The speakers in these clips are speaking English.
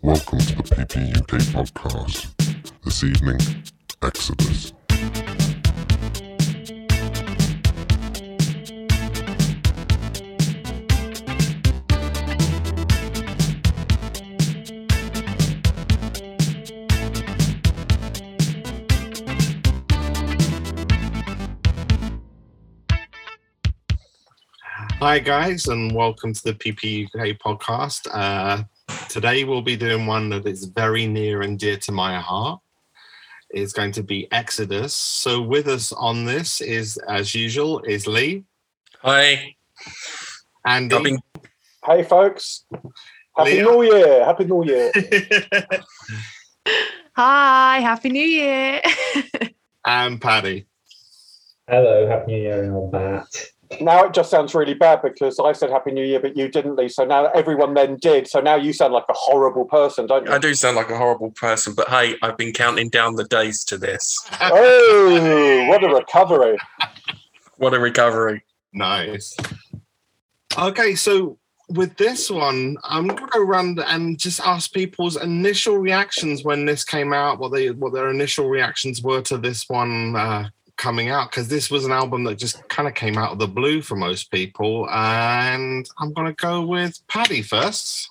Welcome to the PP UK podcast. This evening, Exodus. Hi, guys, and welcome to the PPUK podcast. Uh, today, we'll be doing one that is very near and dear to my heart. It's going to be Exodus. So, with us on this is, as usual, is Lee, Hi. Andy, Robin. Hey, folks. Happy Leah? New Year. Happy New Year. Hi, Happy New Year. and Paddy. Hello, Happy New Year and all that. Now it just sounds really bad because I said Happy New Year, but you didn't, Lee. So now everyone then did. So now you sound like a horrible person, don't you? I do sound like a horrible person, but hey, I've been counting down the days to this. Oh, what a recovery. What a recovery. Nice. Okay, so with this one, I'm gonna go around and just ask people's initial reactions when this came out, what they what their initial reactions were to this one uh, coming out, because this was an album that just kind of came out of the blue for most people. And I'm gonna go with Paddy first.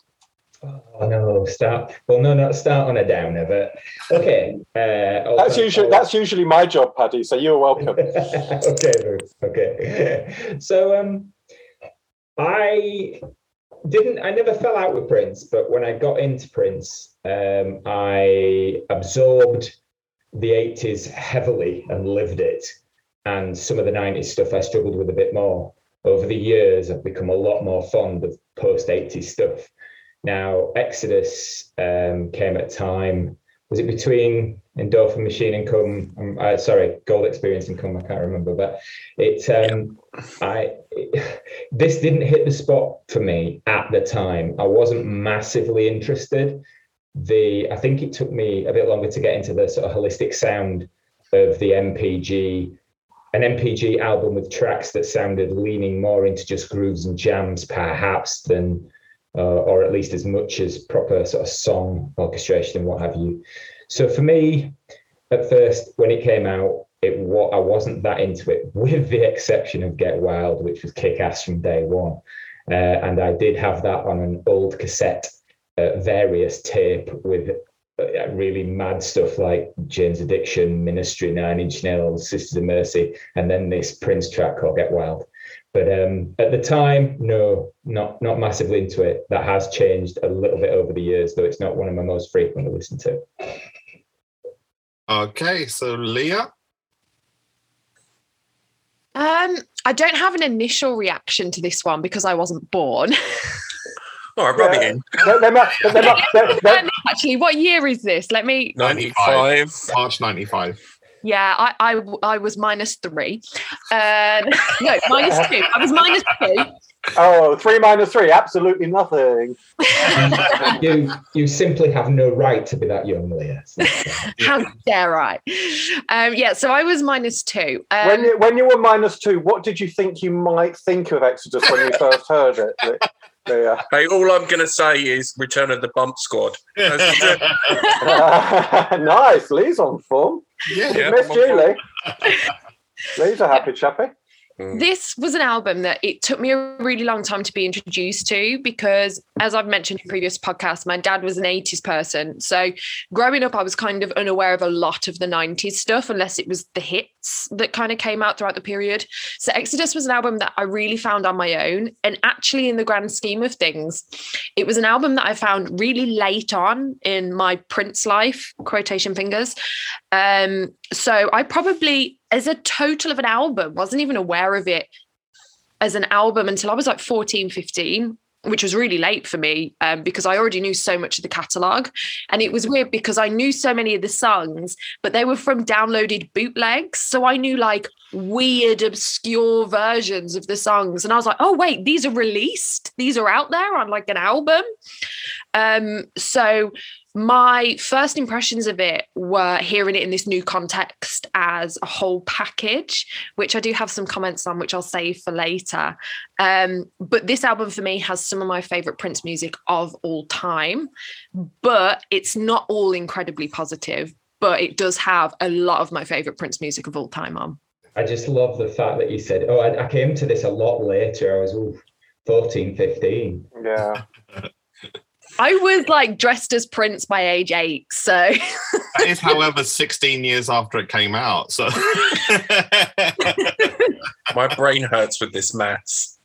Oh no, start. Well, no, not start on a downer, but okay. Uh, That's usually that's usually my job, Paddy. So you're welcome. okay, Bruce, okay. So um, I didn't. I never fell out with Prince, but when I got into Prince, um, I absorbed the '80s heavily and lived it, and some of the '90s stuff I struggled with a bit more. Over the years, I've become a lot more fond of post '80s stuff. Now, Exodus um, came at a time. Was it between Endorphin Machine and Come? Um, uh, sorry, Gold Experience and Come. I can't remember, but it. Um, I it, this didn't hit the spot for me at the time. I wasn't massively interested. The I think it took me a bit longer to get into the sort of holistic sound of the NPG, an NPG album with tracks that sounded leaning more into just grooves and jams, perhaps, than uh, or at least as much as proper sort of song orchestration and what have you. So for me, at first when it came out, it what I wasn't that into it, with the exception of Get Wild, which was kick ass from day one, uh, and I did have that on an old cassette, uh, various tape with. uh, Really mad stuff like Jane's Addiction, Ministry, Nine Inch Nails, Sisters of Mercy, and then this Prince track called Get Wild. But um, at the time, no, not not massively into it. That has changed a little bit over the years, though it's not one of my most frequent to listen to. Okay, so Leah. Um, I don't have an initial reaction to this one because I wasn't born. All right, rubbing Yeah. in. They- they might- they might- they- they- Actually, what year is this? Let me. 95. March 95. Yeah, I I, I was minus three. Uh, no, minus two. I was minus two. oh, three minus three, absolutely nothing. you you simply have no right to be that young, Leah. It's. How dare I? Um, yeah, so I was minus two. Um, when you when you were minus two, what did you think you might think of Exodus when you first heard it? Le- Leah? Hey, all I'm going to say is Return of the Bump Squad. That's it. nice, Lee's on form. yeah. Yeah. Miss you, Lee. Lee's a happy chappy. Mm. this was an album that it took me a really long time to be introduced to because as i've mentioned in previous podcasts my dad was an 80s person. So growing up i was kind of unaware of a lot of the 90s stuff unless it was the hits that kind of came out throughout the period. So exodus was an album that i really found on my own. And actually in the grand scheme of things it was an album that i found really late on in my prince life quotation fingers um so i probably as a total of an album wasn't even aware of it as an album until i was like 14 15 which was really late for me um, because i already knew so much of the catalogue and it was weird because i knew so many of the songs but they were from downloaded bootlegs so i knew like weird, obscure versions of the songs. And I was like, oh, wait, these are released. These are out there on like an album. Um, so my first impressions of it were hearing it in this new context as a whole package, which I do have some comments on, which I'll save for later. Um, but this album for me has some of my favorite Prince music of all time, but it's not all incredibly positive. But it does have a lot of my favorite Prince music of all time on. I just love the fact that you said, oh, I, I came to this a lot later. I was ooh, 14, 15. Yeah. I was like dressed as Prince by age eight. So that is, however, 16 years after it came out. So My brain hurts with this mess.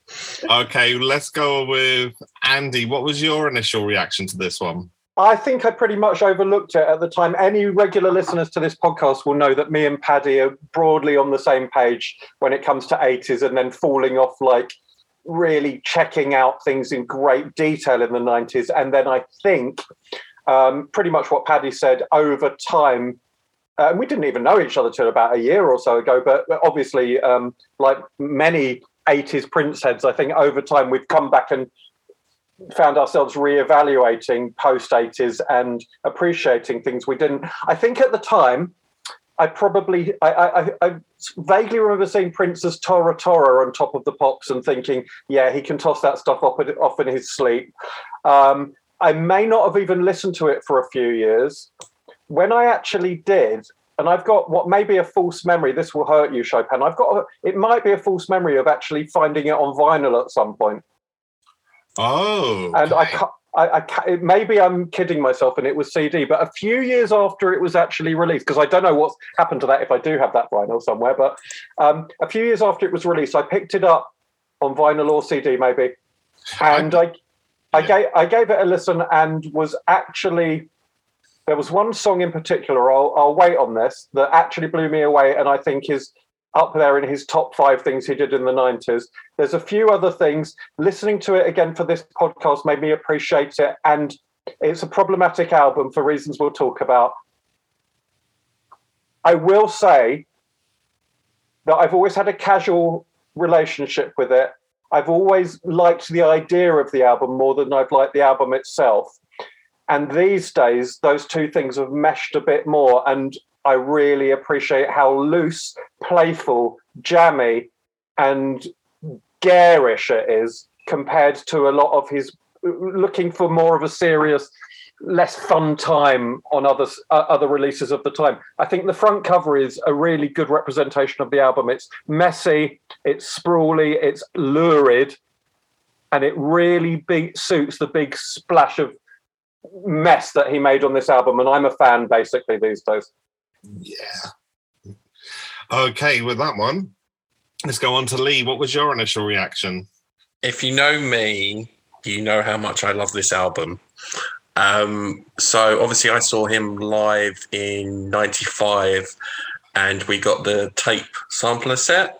okay, let's go with Andy. What was your initial reaction to this one? I think I pretty much overlooked it at the time. Any regular listeners to this podcast will know that me and Paddy are broadly on the same page when it comes to 80s and then falling off like really checking out things in great detail in the 90s. And then I think um, pretty much what Paddy said over time. Uh, we didn't even know each other till about a year or so ago, but obviously, um, like many 80s Prince heads, I think over time we've come back and found ourselves re-evaluating post 80s and appreciating things we didn't. I think at the time, I probably I, I, I vaguely remember seeing Prince as Tora Tora on top of the pops and thinking, yeah, he can toss that stuff off, off in his sleep. Um, I may not have even listened to it for a few years. When I actually did, and I've got what may be a false memory. This will hurt you, Chopin. I've got a, it might be a false memory of actually finding it on vinyl at some point. Oh, And I, okay. ca- I, I maybe I'm kidding myself, and it was CD. But a few years after it was actually released, because I don't know what's happened to that if I do have that vinyl somewhere. But um, a few years after it was released, I picked it up on vinyl or CD, maybe, and I, I gave I gave it a listen, and was actually there was one song in particular. I'll I'll wait on this that actually blew me away, and I think is up there in his top five things he did in the 90s. There's a few other things. Listening to it again for this podcast made me appreciate it. And it's a problematic album for reasons we'll talk about. I will say that I've always had a casual relationship with it. I've always liked the idea of the album more than I've liked the album itself. And these days, those two things have meshed a bit more. And I really appreciate how loose, playful, jammy, and garish it is compared to a lot of his looking for more of a serious, less fun time on other uh, other releases of the time. I think the front cover is a really good representation of the album. It's messy, it's sprawly, it's lurid, and it really big, suits the big splash of mess that he made on this album. And I'm a fan basically these days. Yeah. Okay, with that one, let's go on to Lee. What was your initial reaction? If you know me, you know how much I love this album. Um, so obviously, I saw him live in '95, and we got the tape sampler set.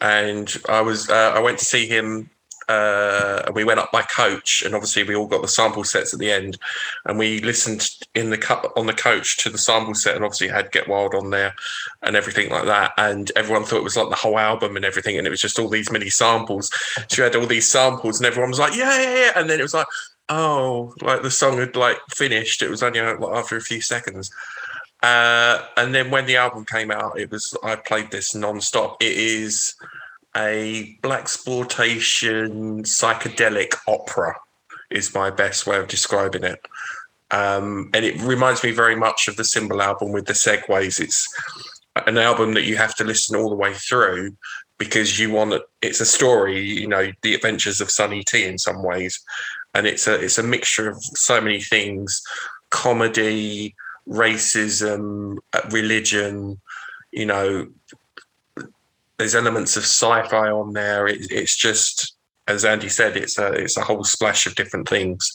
And I was uh, I went to see him. Uh, and we went up by coach, and obviously we all got the sample sets at the end, and we listened in the cut on the coach to the sample set, and obviously had Get Wild on there, and everything like that, and everyone thought it was like the whole album and everything, and it was just all these mini samples. You had all these samples, and everyone was like, yeah, yeah, yeah, and then it was like, oh, like the song had like finished. It was only uh, like after a few seconds. Uh, and then when the album came out, it was I played this non-stop. It is a blaxploitation psychedelic opera is my best way of describing it. Um, and it reminds me very much of the Symbol album with the segues. It's an album that you have to listen all the way through because you want it's a story, you know, the adventures of Sonny T in some ways. And it's a it's a mixture of so many things, comedy, racism, uh, religion, you know, there's elements of sci-fi on there. It, it's just, as Andy said, it's a it's a whole splash of different things.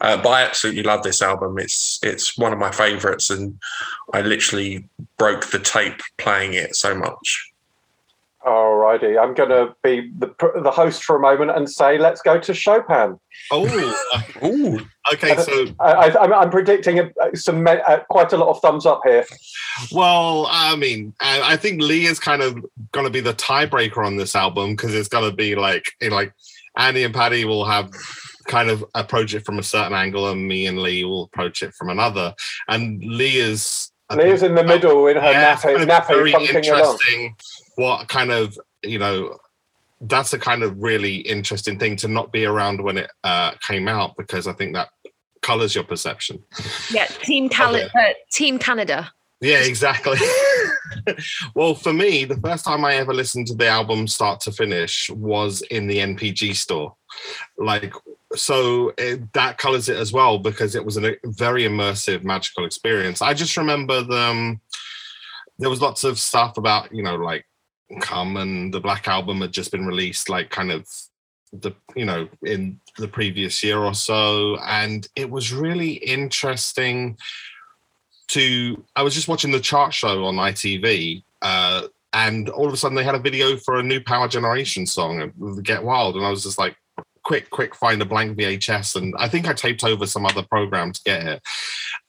Uh, but I absolutely love this album. It's it's one of my favourites, and I literally broke the tape playing it so much. Alrighty, I'm going to be the the host for a moment and say, let's go to Chopin. Oh, Ooh. okay. So, I, I'm predicting a, some me- uh, quite a lot of thumbs up here. well, I mean, I, I think Lee is kind of going to be the tiebreaker on this album because it's going to be like, you know, like Andy and Paddy will have kind of approach it from a certain angle, and me and Lee will approach it from another. And Lee is Leah's in the middle in her Yeah, nappy, nappy very funking along. What kind of you know? That's a kind of really interesting thing to not be around when it uh, came out because I think that colors your perception. Yeah, Team Canada. Uh, Team Canada. Yeah, exactly. well, for me, the first time I ever listened to the album start to finish was in the NPG store. Like, so it, that colors it as well because it was a very immersive, magical experience. I just remember them. There was lots of stuff about, you know, like Come and the Black Album had just been released, like, kind of the you know in the previous year or so. And it was really interesting to I was just watching the chart show on ITV, uh, and all of a sudden they had a video for a new Power Generation song, Get Wild, and I was just like, quick, quick, find a blank VHS, and I think I taped over some other program to get it.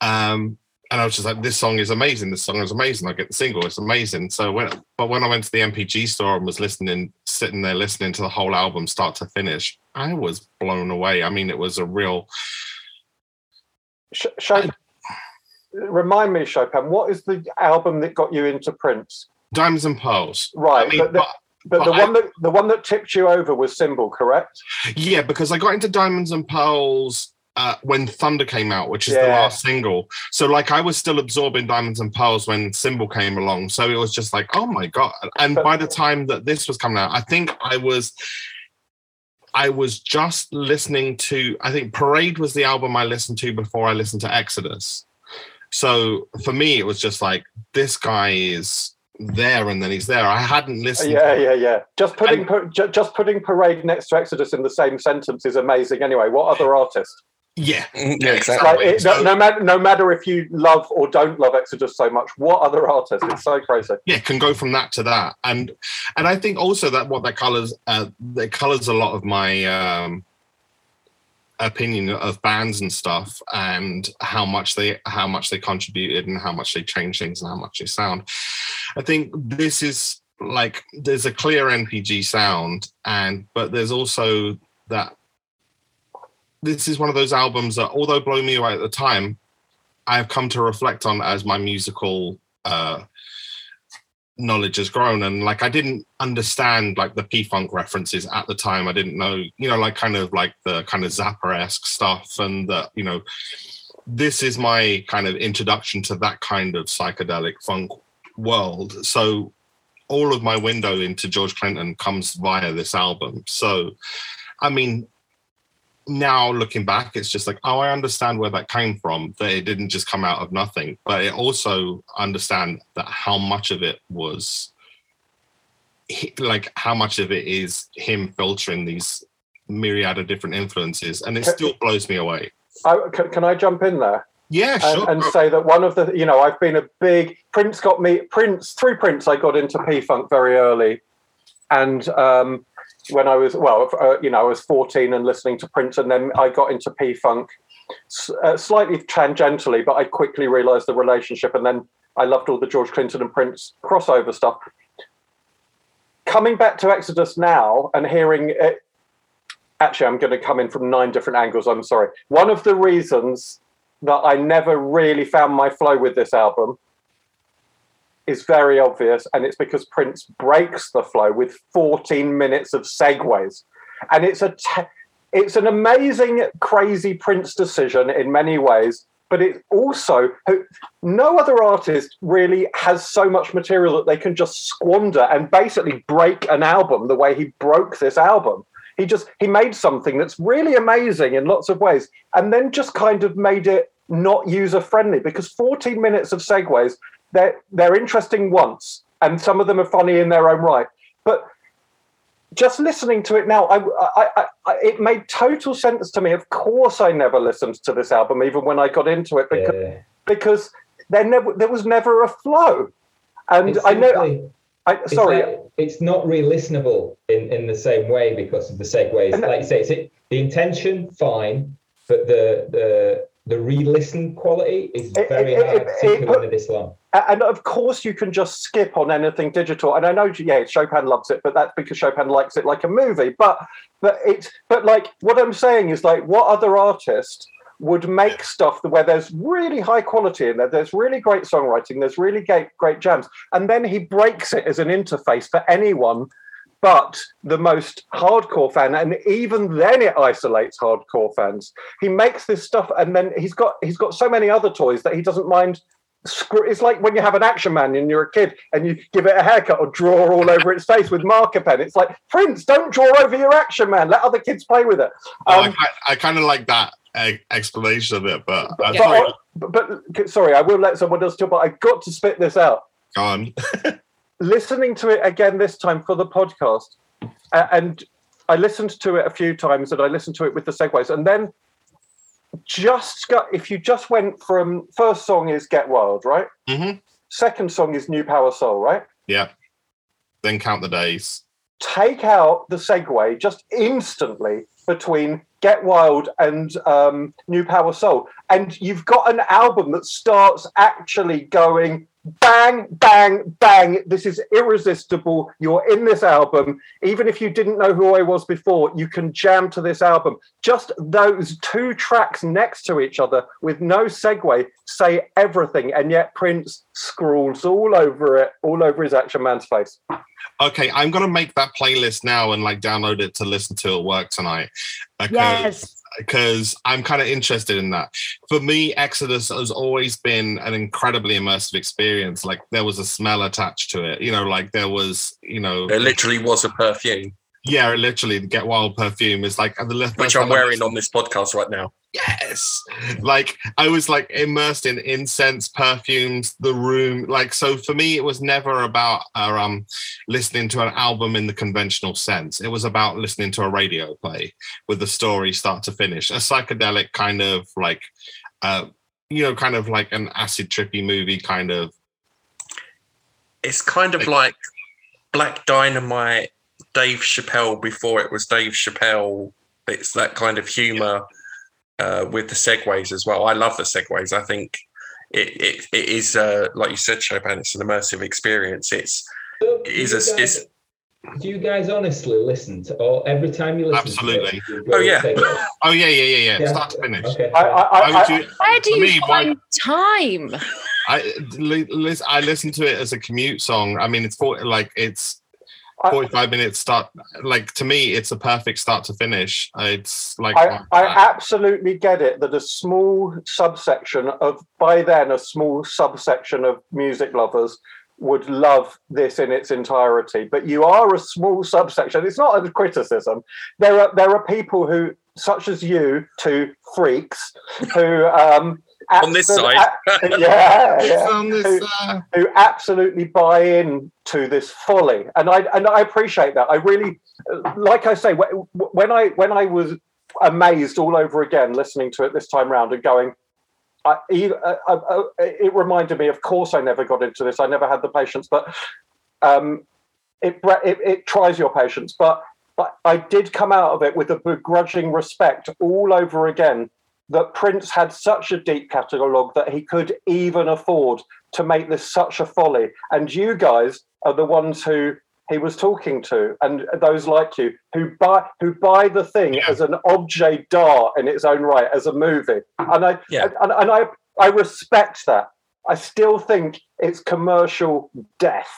Um, and I was just like, this song is amazing. This song is amazing. I get the single, it's amazing. So when, but when I went to the NPG store and was listening, sitting there listening to the whole album start to finish, I was blown away. I mean, it was a real. Sh- Chopin, remind me, Chopin, what is the album that got you into Prince? Diamonds and Pearls. Right, I mean, but the, but but the I- one that the one that tipped you over was Symbol, correct? Yeah, because I got into Diamonds and Pearls uh, when Thunder came out, which is the last single. So like I was still absorbing Diamonds and Pearls when Symbol came along. So it was just like, oh my god! And by the time that this was coming out, I think I was. I was just listening to, I think Parade was the album I listened to before I listened to Exodus. So for me, it was just like, this guy is there and then he's there. I hadn't listened. Yeah, yeah, yeah. Just putting ju- just putting Parade next to Exodus in the same sentence is amazing. Anyway, what other artist? Yeah. Yeah, exactly. Like, it, no, So- no matter no matter if you love or don't love Exodus so much, what other artist? It's so crazy. yeah can go from that to that and and i think also that what that colors uh that colors a lot of my um opinion of bands and stuff and how much they how much they contributed and how much they change things and how much they sound i think this is like there's a clear npg sound and but there's also that this is one of those albums that although blow me away at the time i've come to reflect on as my musical uh knowledge has grown. And like i didn't understand like the p-funk references at the time. I didn't know you know like kind of like the kind of zapper-esque stuff and the you know this is my kind of introduction to that kind of psychedelic funk world. So all of my window into george clinton comes via this album. So i mean now looking back, it's just like, oh, I understand where that came from. That it didn't just come out of nothing, but it also understand that how much of it was, like how much of it is him filtering these myriad of different influences, and it still blows me away. I, can, can I jump in there? Yeah, and, and say that one of the you know I've been a big Prince got me Prince through Prince I got into P Funk very early, and um, when I was well uh, you know I was fourteen and listening to Prince and then I got into P Funk uh, slightly tangentially, but I quickly realised the relationship and then I loved all the George Clinton and Prince crossover stuff. Coming back to Exodus now and hearing it. Actually, I'm going to come in from nine different angles. I'm sorry. One of the reasons that I never really found my flow with this album is very obvious, and it's because Prince breaks the flow with 14 minutes of segues, and it's a te- it's an amazing, crazy Prince decision in many ways. But it also no other artist really has so much material that they can just squander and basically break an album the way he broke this album. He just he made something that's really amazing in lots of ways, and then just kind of made it not user friendly because 14 minutes of segues they're they're interesting once, and some of them are funny in their own right, but just listening to it now, I, I, I, it made total sense to me. Of course, I never listened to this album, even when I got into it, because Yeah. because there never there was never a flow, and It's I know I, it's sorry, like- it's not re-listenable in, in the same way because of the segues. And- like you say, it's it, the intention fine, but the the the re-listen quality is very it- hard, it- particularly it- they're this long. And of course, you can just skip on anything digital. And I know, yeah, Chopin loves it, but that's because Chopin likes it like a movie. But but it's but like what I'm saying is like, what other artist would make stuff where there's really high quality in there? There's really great songwriting. There's really great great jams, and then he breaks it as an interface for anyone. But the most hardcore fan, and even then it isolates hardcore fans. He makes this stuff, and then he's got he's got so many other toys that he doesn't mind it's like when you have an action man and you're a kid and you give it a haircut or draw all over its face with marker pen. It's like, Prince, don't draw over your action man. Let other kids play with it. Um, I, I kind of like that uh, explanation of it, but I but, thought but, but- sorry, I will let someone else talk, but I've got to spit this out. go on. Listening to it again this time for the podcast, and I listened to it a few times and I listened to it with the segues, and then just got, if you just went from first song is Get Wild, right? Mhm. Second song is New Power Soul, right? Yeah. Then count the days. take out the segue just instantly between Get Wild and um, New Power Soul, and you've got an album that starts actually going bang, bang, bang. This is irresistible. You're in this album. Even if you didn't know who I was before, you can jam to this album. Just those two tracks next to each other with no segue say everything, and yet Prince scrawls all over it, all over his Action Man's face. Okay, I'm gonna make that playlist now and like download it to listen to at work tonight. Because Yes. Because I'm kind of interested in that. For me, Exodus has always been an incredibly immersive experience. Like there was a smell attached to it. You know, like there was, you know, There literally was a perfume, yeah, literally the Get Wild perfume is like the which I'm wearing on this podcast right now. Yes. Like i was like immersed in incense perfumes the room like so for me it was never about uh, um listening to an album in the conventional sense. It was about listening to a radio play with the story start to finish. A psychedelic kind of like uh you know kind of like an acid trippy movie kind of It's kind of like Black Dynamite, Dave Chappelle before it was Dave Chappelle. It's that kind of humor uh, with the segues as well. I love the segues. I think it it, it is uh, like you said, Chopin. It's an immersive experience. It's So, It is a- guys- it's- do you guys honestly listen to or every time you listen Absolutely. to it? Oh, yeah. segues? oh yeah yeah yeah yeah, Yeah. start to finish Okay. I, I, I, would you- Where do you me, why- find time? I li- lis- I listen to it as a commute song. I mean, it's for like it's I- 45 minutes start like to me it's a perfect start to finish it's like I, I absolutely get it that a small subsection of, by then, a small subsection of music lovers would love this in its entirety. But you are a small subsection. It's not a criticism. There are there are people who, such as you, two freaks, who um, On this side. a- yeah, yeah on this, uh, who absolutely buy in to this folly. And i and i appreciate that. I really like i say when i when i was amazed all over again listening to it this time round and going I, e- uh, uh, uh, it reminded me of course i never got into this. I never had the patience but um it it, it tries your patience. But but i did come out of it with a begrudging respect all over again that prince had such a deep catalogue that he could even afford to make this such a folly. And you guys are the ones who he was talking to, and those like you who buy who buy the thing Yeah. as an objet d'art in its own right, as a movie. And I Yeah. and, and I I respect that. I still think it's commercial death,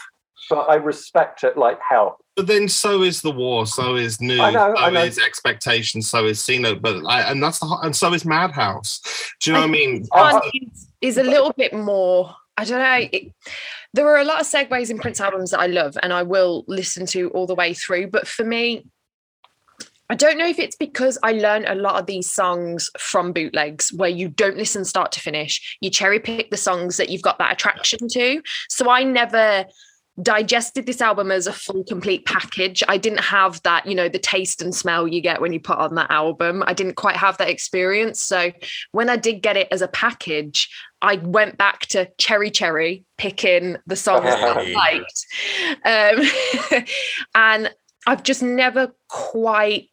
but I respect it like hell. but then so is the war so is new I know, so I know. is expectation so is Cena but I, and that's the ho- and so is Madhouse do you know what I mean I- One is, is a little bit more. I don't know. It, there are a lot of segues in Prince albums that I love and I will listen to all the way through. But for me, I don't know if it's because I learned a lot of these songs from bootlegs where you don't listen start to finish. You cherry pick the songs that you've got that attraction to. So I never digested this album as a full complete package. I didn't have that, you know, the taste and smell you get when you put on that album. I didn't quite have that experience. So when I did get it as a package, I went back to Cherry Cherry, picking the songs that I liked. Um, and I've just never quite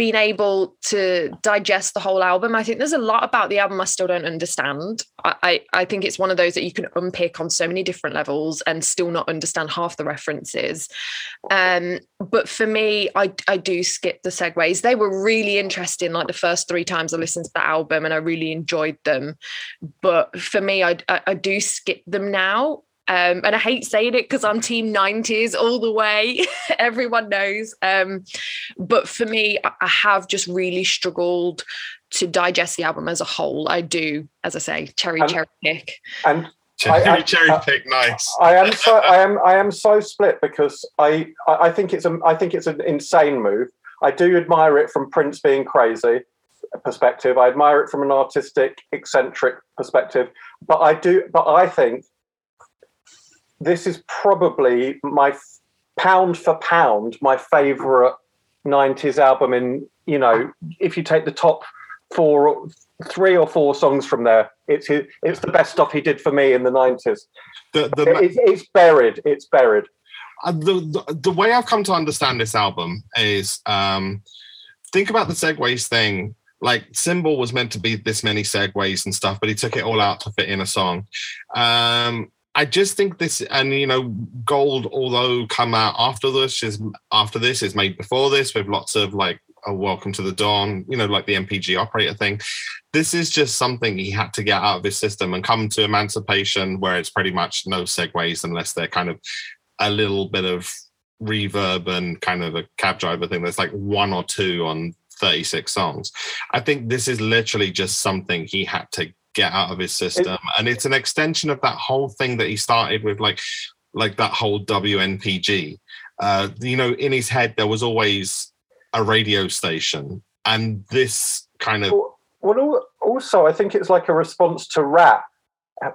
been able to digest the whole album. I think there's a lot about the album I still don't understand. I, I, I, think it's one of those that you can unpick on so many different levels and still not understand half the references. Um, but for me, I, I do skip the segues. They were really interesting, like the first three times I listened to the album, and I really enjoyed them. But for me, I, I, I do skip them now. Um, and I hate saying it because I'm team 90s all the way. Everyone knows. Um, but for me, I have just really struggled to digest the album as a whole. I do, as I say, cherry, cherry pick. And cherry, I, I, cherry pick, nice. I am so I am I am so split because I I think it's a I think it's an insane move. I do admire it from Prince being crazy perspective. I admire it from an artistic, eccentric perspective. But I do but I think this is probably my pound for pound my favorite 90s album in you know if you take the top four three or four songs from there it's it's the best stuff he did for me in the 90s the, the, it's, it's buried it's buried. Uh, the, the, the way i've come to understand this album is um think about the segues thing. Like symbol was meant to be this many segues and stuff but he took it all out to fit in a song. Um I just think this, and you know, Gold, although come out after this, is after this is made before this with lots of like a Welcome to the Dawn, you know, like the NPG operator thing. This is just something he had to get out of his system and come to Emancipation, where it's pretty much no segues unless they're kind of a little bit of reverb and kind of a cab driver thing. There's like one or two on 36 songs. I think this is literally just something he had to get out of his system. and it's an extension of that whole thing that he started with, like like that whole WNPG. Uh, you know, in his head there was always a radio station, and this kind of. Well, also, I think it's like a response to rap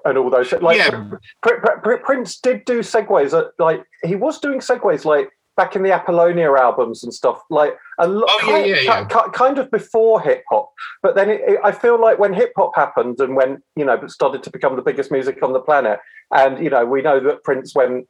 and all those shit. Like, yeah. Prince did do segues. Like, he was doing segues like back in the Apollonia albums and stuff, like a lot, oh, kind, yeah, yeah, yeah. kind of before hip hop. But then it, it, I feel like when hip hop happened and when you know it started to become the biggest music on the planet, and you know we know that Prince went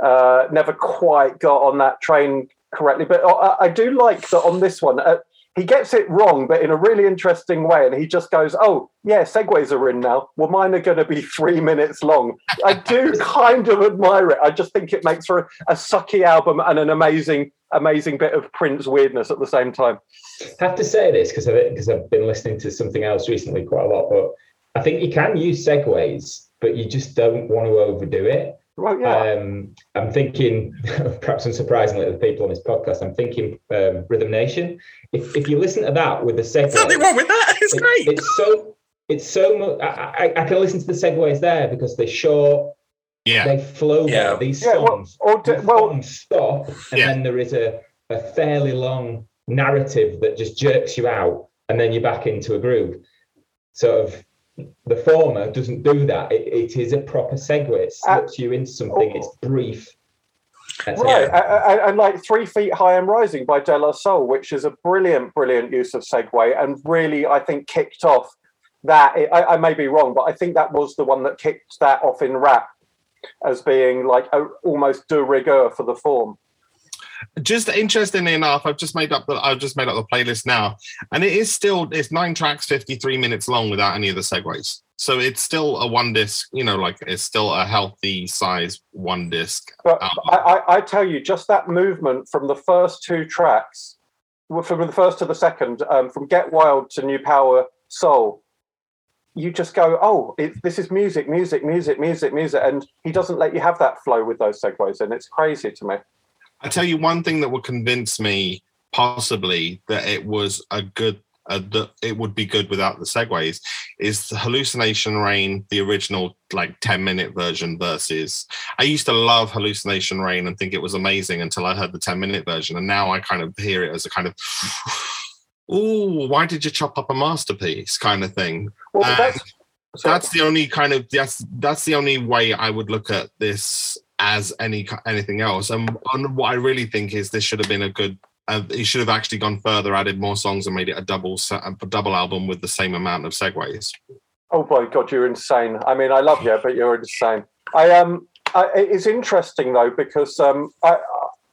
uh, never quite got on that train correctly. But I, I do like that on this one. Uh, he gets it wrong, but in a really interesting way. And he just goes, "Oh, yeah, segues are in now. Well, mine are going to be three minutes long." I do kind of admire it. I just think it makes for a, a, sucky album and an amazing, amazing bit of Prince weirdness at the same time. I have to say this because because I've been listening to something else recently quite a lot, but I think you can use segues, but you just don't want to overdo it. Well, yeah. Um, I'm thinking, perhaps unsurprisingly, the people on this podcast, I'm thinking um, Rhythm Nation. If, if you listen to that with the segues, nothing wrong with that. It's it, great. It's so it's so much. I, I, I, can listen to the segues there because they're short. Yeah, they flow. Yeah. These songs, yeah, well, well, stop, and yeah. then there is a a fairly long narrative that just jerks you out, and then you're back into a groove. Sort of the former doesn't do that. it, it is a proper segue. It uh, slips uh, you into something. Oh, it's brief. That's right, and, and, like Three Feet High and Rising by De La Soul, which is a brilliant, brilliant use of segue, and really, I think, kicked off that. I, I, may be wrong, but I think that was the one that kicked that off in rap as being like a, almost de rigueur for the form just interestingly enough, I've just made up the I've just made up the playlist now, and it is still it's nine tracks, fifty three minutes long without any of the segues. So it's still a one disc, you know, like it's still a healthy size one disc. But I, I, tell you, just that movement from the first two tracks, from the first to the second, um, from Get Wild to New Power Soul, you just go, oh, it, this is music, music, music, music, music, and he doesn't let you have that flow with those segues, and it's crazy to me. I tell you one thing that would convince me possibly that it was a good uh, that it would be good without the segues is the hallucination rain the original like 10 minute version versus i used to love hallucination rain and think it was amazing until i heard the 10 minute version and now i kind of hear it as a kind of oh why did you chop up a masterpiece? kind of thing. Well, that's, that's the only kind of that's that's the only way i would look at this as any anything else. And, and what I really think is this should have been a good. Uh, he should have actually gone further, added more songs, and made it a double set, a double album with the same amount of segues. Oh my god, you're insane. I mean, I love you, but you're insane. I um, I, it's interesting though because um, I,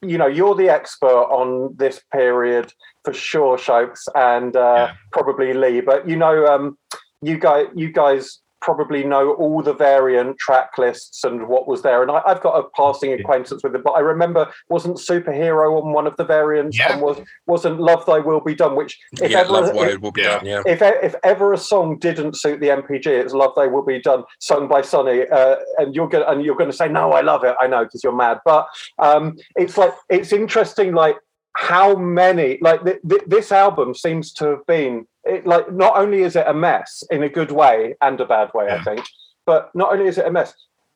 you know, you're the expert on this period for sure, Shokes, and uh, Yeah. probably Lee. But you know, um, you guys, you guys probably know all the variant track lists and what was there. And I, I've got a passing acquaintance with it, but I remember wasn't superhero on one of the variants, Yeah. and was wasn't Love Thy Will Be Done, which if yeah, ever love if, will be yeah. done. Yeah. if, if ever a song didn't suit the NPG, it's "Love Thy Will Be Done," sung by Sonny, uh, and you're gonna and you're gonna say, "No, I love it." I know because you're mad, but um, it's like it's interesting, like how many like th- th- this album seems to have been it, like not only is it a mess in a good way and a bad way, I think, but not only is it a mess.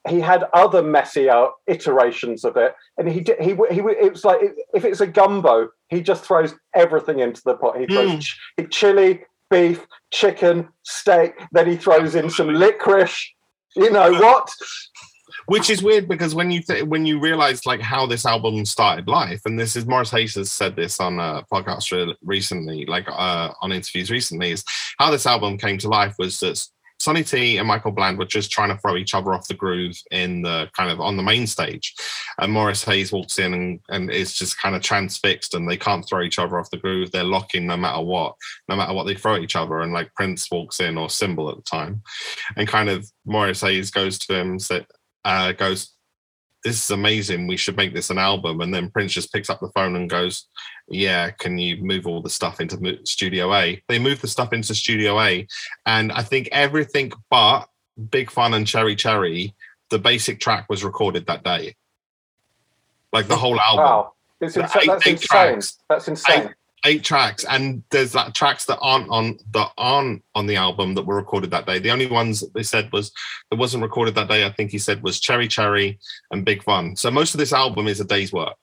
He had other messier iterations of it, and he did. He he. It was like if it's a gumbo, he just throws everything into the pot. He throws Mm. ch- chili, beef, chicken, steak. Then he throws in some licorice. You know what? Which is weird because when you th- when you realize like how this album started life and this is morris hayes has said this on a podcast re- recently like uh on interviews recently is how this album came to life was that sonny t and michael bland were just trying to throw each other off the groove in the kind of on the main stage. And morris hayes walks in and, and is just kind of transfixed and they can't throw each other off the groove. They're locking no matter what no matter what they throw at each other. And like prince walks in or symbol at the time. And kind of morris hayes goes to him say, uh, goes, "This is amazing. We should make this an album." And then Prince just picks up the phone and goes, "Yeah, can you move all the stuff into Studio A?" They move the stuff into Studio A, and I think everything but Big Fun and Cherry Cherry, the basic track was recorded that day. Like the whole album Wow, it's The insane. eight- That's eight insane. tracks. That's insane. eight tracks and there's like tracks that aren't on that aren't on the album that were recorded that day the only ones that they said was that wasn't recorded that day i think he said was cherry cherry and big fun so most of this album is a day's work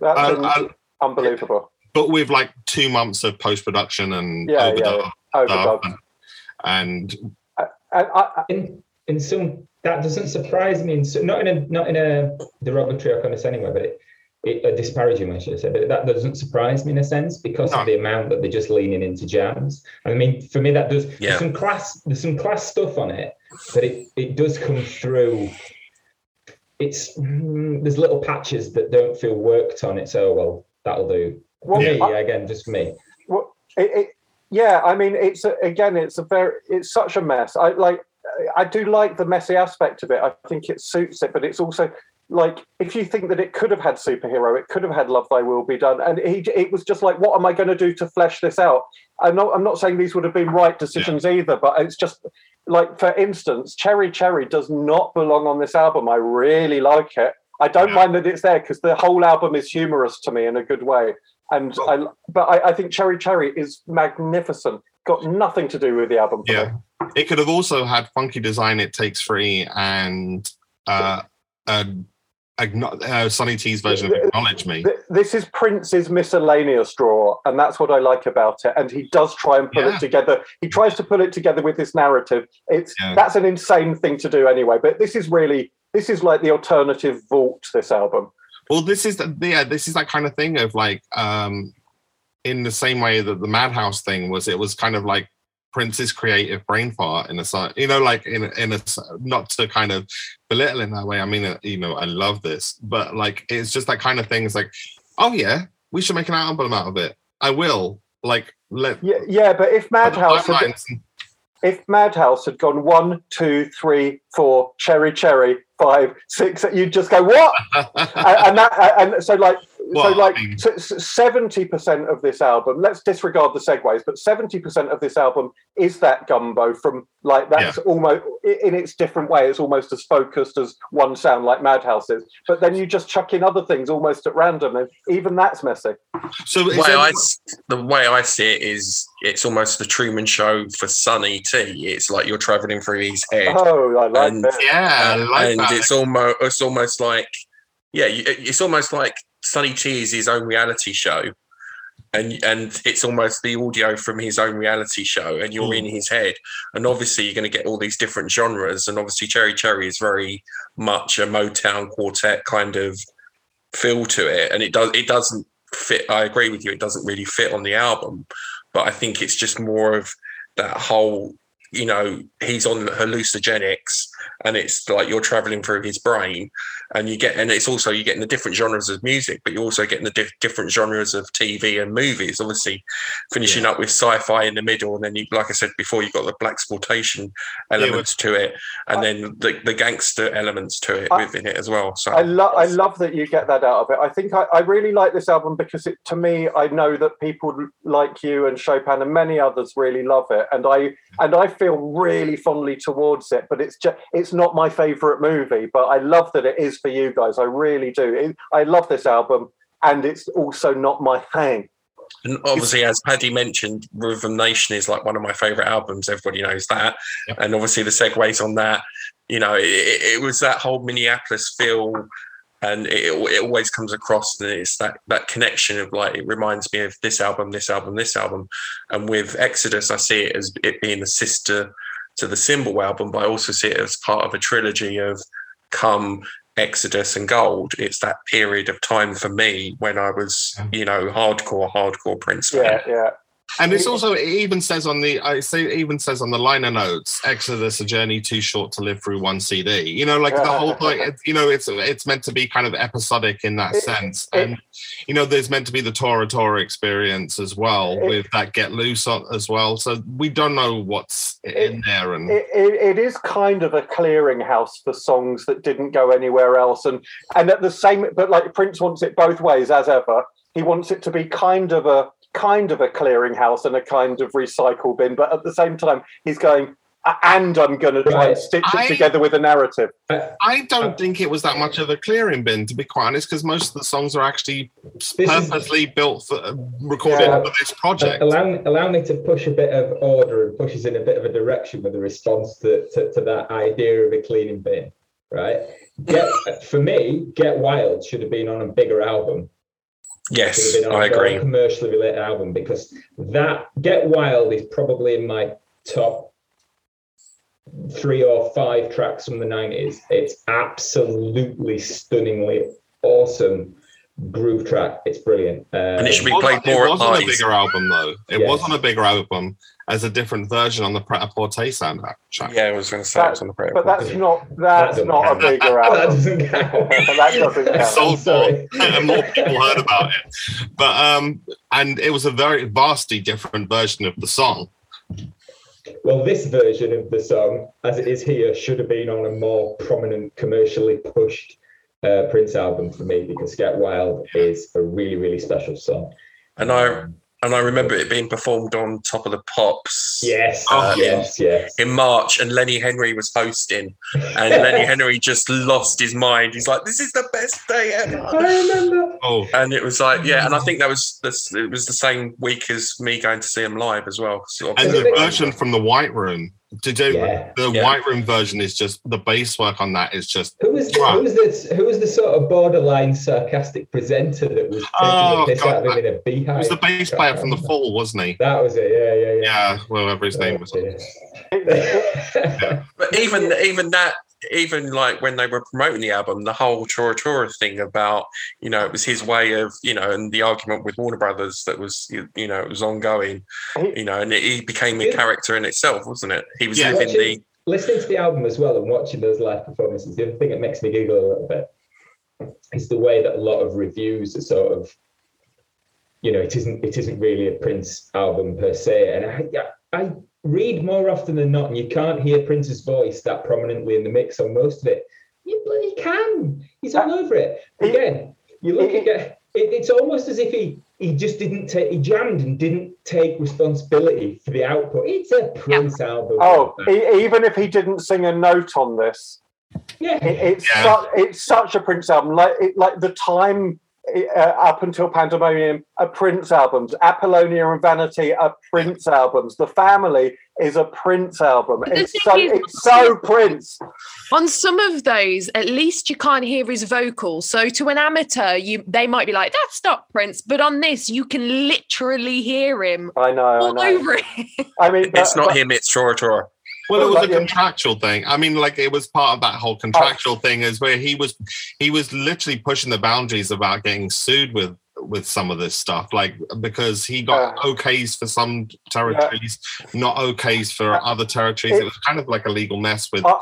That's Uh, un- uh, unbelievable. but with like two months of post-production and Yeah, yeah, overdub yeah. Overdub. and And I, I, in in some that doesn't surprise me in so, not in a not in a derogatory or condescending way but it, it a disparaging way should I say but that doesn't surprise me in a sense because No. of the amount that they're just leaning into jams I mean for me that does Yeah. there's some class there's some class stuff on it but it it does come through it's mm, there's little patches that don't feel worked on it so well that'll do well, me I- again just for me it, it, yeah, I mean, it's a, again, it's a very, it's such a mess. I like, I do like the messy aspect of it. I think it suits it, but it's also like if you think that it could have had superhero, it could have had Love Thy Will Be Done, and he, it was just like, what am I going to do to flesh this out? I'm not, I'm not saying these would have been right decisions either, but it's just like, for instance, Cherry Cherry does not belong on this album. I really like it. I don't Yeah. mind that it's there because the whole album is humorous to me in a good way. And I, but I, I think Cherry Cherry is magnificent. Got nothing to do with the album. Yeah me. it could have also had funky design it takes three and uh Agno- uh sonny t's version of acknowledge me This is Prince's miscellaneous draw, and that's what I like about it. And he does try and pull Yeah. it together. He tries to pull it together with this narrative. It's Yeah. that's an insane thing to do anyway. But this is really this is like the alternative vault. This album. Well, this is the yeah, this is that kind of thing of like um in the same way that the Madhouse thing was, it was kind of like Prince's creative brain fart in a side, you know, like in a- in a not to kind of belittle in that way. I mean, uh, you know, I love this, but like it's just that kind of thing. It's like, oh yeah, we should make an album out of it. I will. Like let Yeah, yeah. But if Madhouse, had, if Madhouse had gone one, two, three, four, cherry, cherry, five, six, you'd just go what? and, and that and so like Well, so like I mean- seventy percent of this album. Let's disregard the segues, but seventy percent of this album is that gumbo from like that's almost in its different way. It's almost as focused as one sound like Madhouse is. But then you just chuck in other things almost at random, and even that's messy. so The is way, I, the way I see it is it's almost the Truman Show for Sonny T. It's like you're traveling through his head. Oh, I like And- that. yeah, I like and that. it's almost it's almost like yeah, it's almost like Sonny T is his own reality show, and and it's almost the audio from his own reality show, and you're in hmm. his head, and obviously you're going to get all these different genres, and obviously Cherry Cherry is very much a Motown quartet kind of feel to it, and it does it doesn't fit. I agree with you; it doesn't really fit on the album, but I think it's just more of that whole you know he's on hallucinogenics and it's like you're traveling through his brain and you get and it's also you're getting the different genres of music but you're also getting the di- different genres of tv and movies obviously finishing up with sci-fi in the middle and then you like i said before you've got the blaxploitation elements to it and I- then the, the gangster elements to it I- within it as well so I love I love that you get that out of it. I think I, I really like this album because it to me I know that people like you and Chopin and many others really love it and I and I feel really fondly towards it but it's just it's not my favorite movie but I love that it is for you guys I really do It- I love this album and it's also not my thing And obviously, as Paddy mentioned, Rhythm Nation is like one of my favorite albums. Everybody knows that. Yep. And obviously, the segues on that, you know, it, it it was that whole Minneapolis feel. And it, it always comes across and it's that, that connection of like, it reminds me of this album, this album, this album. And with Exodus, I see it as it being the sister to the Symbol album, but I also see it as part of a trilogy of Come, Exodus, and Gold. It's that period of time for me when I was, you know, hardcore, hardcore Prince fan. yeah yeah And it's also it even says on the I say it even says on the liner notes, Exodus, a journey too short to live through one CD. You know, like the whole thing. it- You know, it's it's meant to be kind of episodic in that It- sense, it- and you know, there's meant to be the Tora Tora experience as well It- with that Get Loose on as well. So we don't know what's in there, and it is kind of a clearinghouse for songs that didn't go anywhere else and and at the same but like prince wants it both ways as ever he wants it to be kind of a kind of a clearinghouse and a kind of recycle bin but at the same time he's going and i'm going to try and stitch it I- together with a narrative I don't uh, think it was that much of a clearing bin, to be quite honest, because most of the songs are actually This is- purposely built for uh, recorded Yeah. for this project. Allow, allow me to push a bit of order and pushes in a bit of a direction with a response to, to, to that idea of a cleaning bin, right? Get, for me, Get Wild should have been on a bigger album. Yes, have been on I agree. commercially related album because that Get Wild is probably in my top three or five tracks from the 90s. It's absolutely stunningly awesome groove track. It's brilliant. Um, And it should be wasn't- played more It wasn't a bigger album though. It Yes. was on a bigger album as a different version on the Pret a Porter soundtrack. Yeah, I was going to say it was on the but that's not that's doesn't not a count. bigger that album doesn't count. that doesn't count Sold more, sorry. and more people heard about it. But um, and it was a very vastly different version of the song. Well, this version of the song, as it is here, should have been on a more prominent, commercially pushed uh, Prince album for me because Get Wild is a really, really special song. And I and I remember it being performed on Top of the Pops. Yes, Oh, yes, yes. In March, and Lenny Henry was hosting, and Lenny Henry just lost his mind. He's like, "This is the best day ever," I remember. Oh, and it was like, yeah. And I think that was this. It was the same week as me going to see him live as well. So and the version from the White Room. Did do Yeah. The Yeah. White Room version is just the bass work on that is just Who was Wow. who was the who was the sort of borderline sarcastic presenter that was taking Oh, the piss God, out of him in a He beehive? was the bass player from the Fall, wasn't he? That was it. Yeah, yeah, yeah. Yeah, whatever his name was. Oh, yeah. But even even that, even like when they were promoting the album, the whole Tora Tora thing about you know it was his way of you know, and the argument with Warner Brothers that was you know it was ongoing, you know, and it, he became a character in itself, wasn't it? He was Yeah. living the listening to the album as well and watching those live performances, the other thing that makes me giggle a little bit is the way that a lot of reviews are sort of, you know, it isn't it isn't really a Prince album per se. And I, I read more often than not, and you can't hear Prince's voice that prominently in the mix on most of it. You bloody can. He's all over it. Again, you look at it, it's almost as if he he just didn't take he jammed and didn't take responsibility for the output. It's a Prince album. oh e- even if he didn't sing a note on this yeah. it, it's Yeah. su- it's such a Prince album. Like it, like the time uh, up until Pandemonium are Prince albums. Apollonia and Vanity are Prince albums. The Family is a Prince album. It's so is- it's so Prince. On some of those, at least you can't hear his vocals. So to an amateur, you they might be like, "That's not Prince," but on this, you can literally hear him I know. I all know. over it. I mean, It's but- not but- him, it's Tora Tora. Well, it was a contractual thing. I mean, like it was part of that whole contractual thing, is where he was he was literally pushing the boundaries about getting sued with with some of this stuff, like because he got okays for some territories, not okays for other territories. It, It- was kind of like a legal mess with Uh,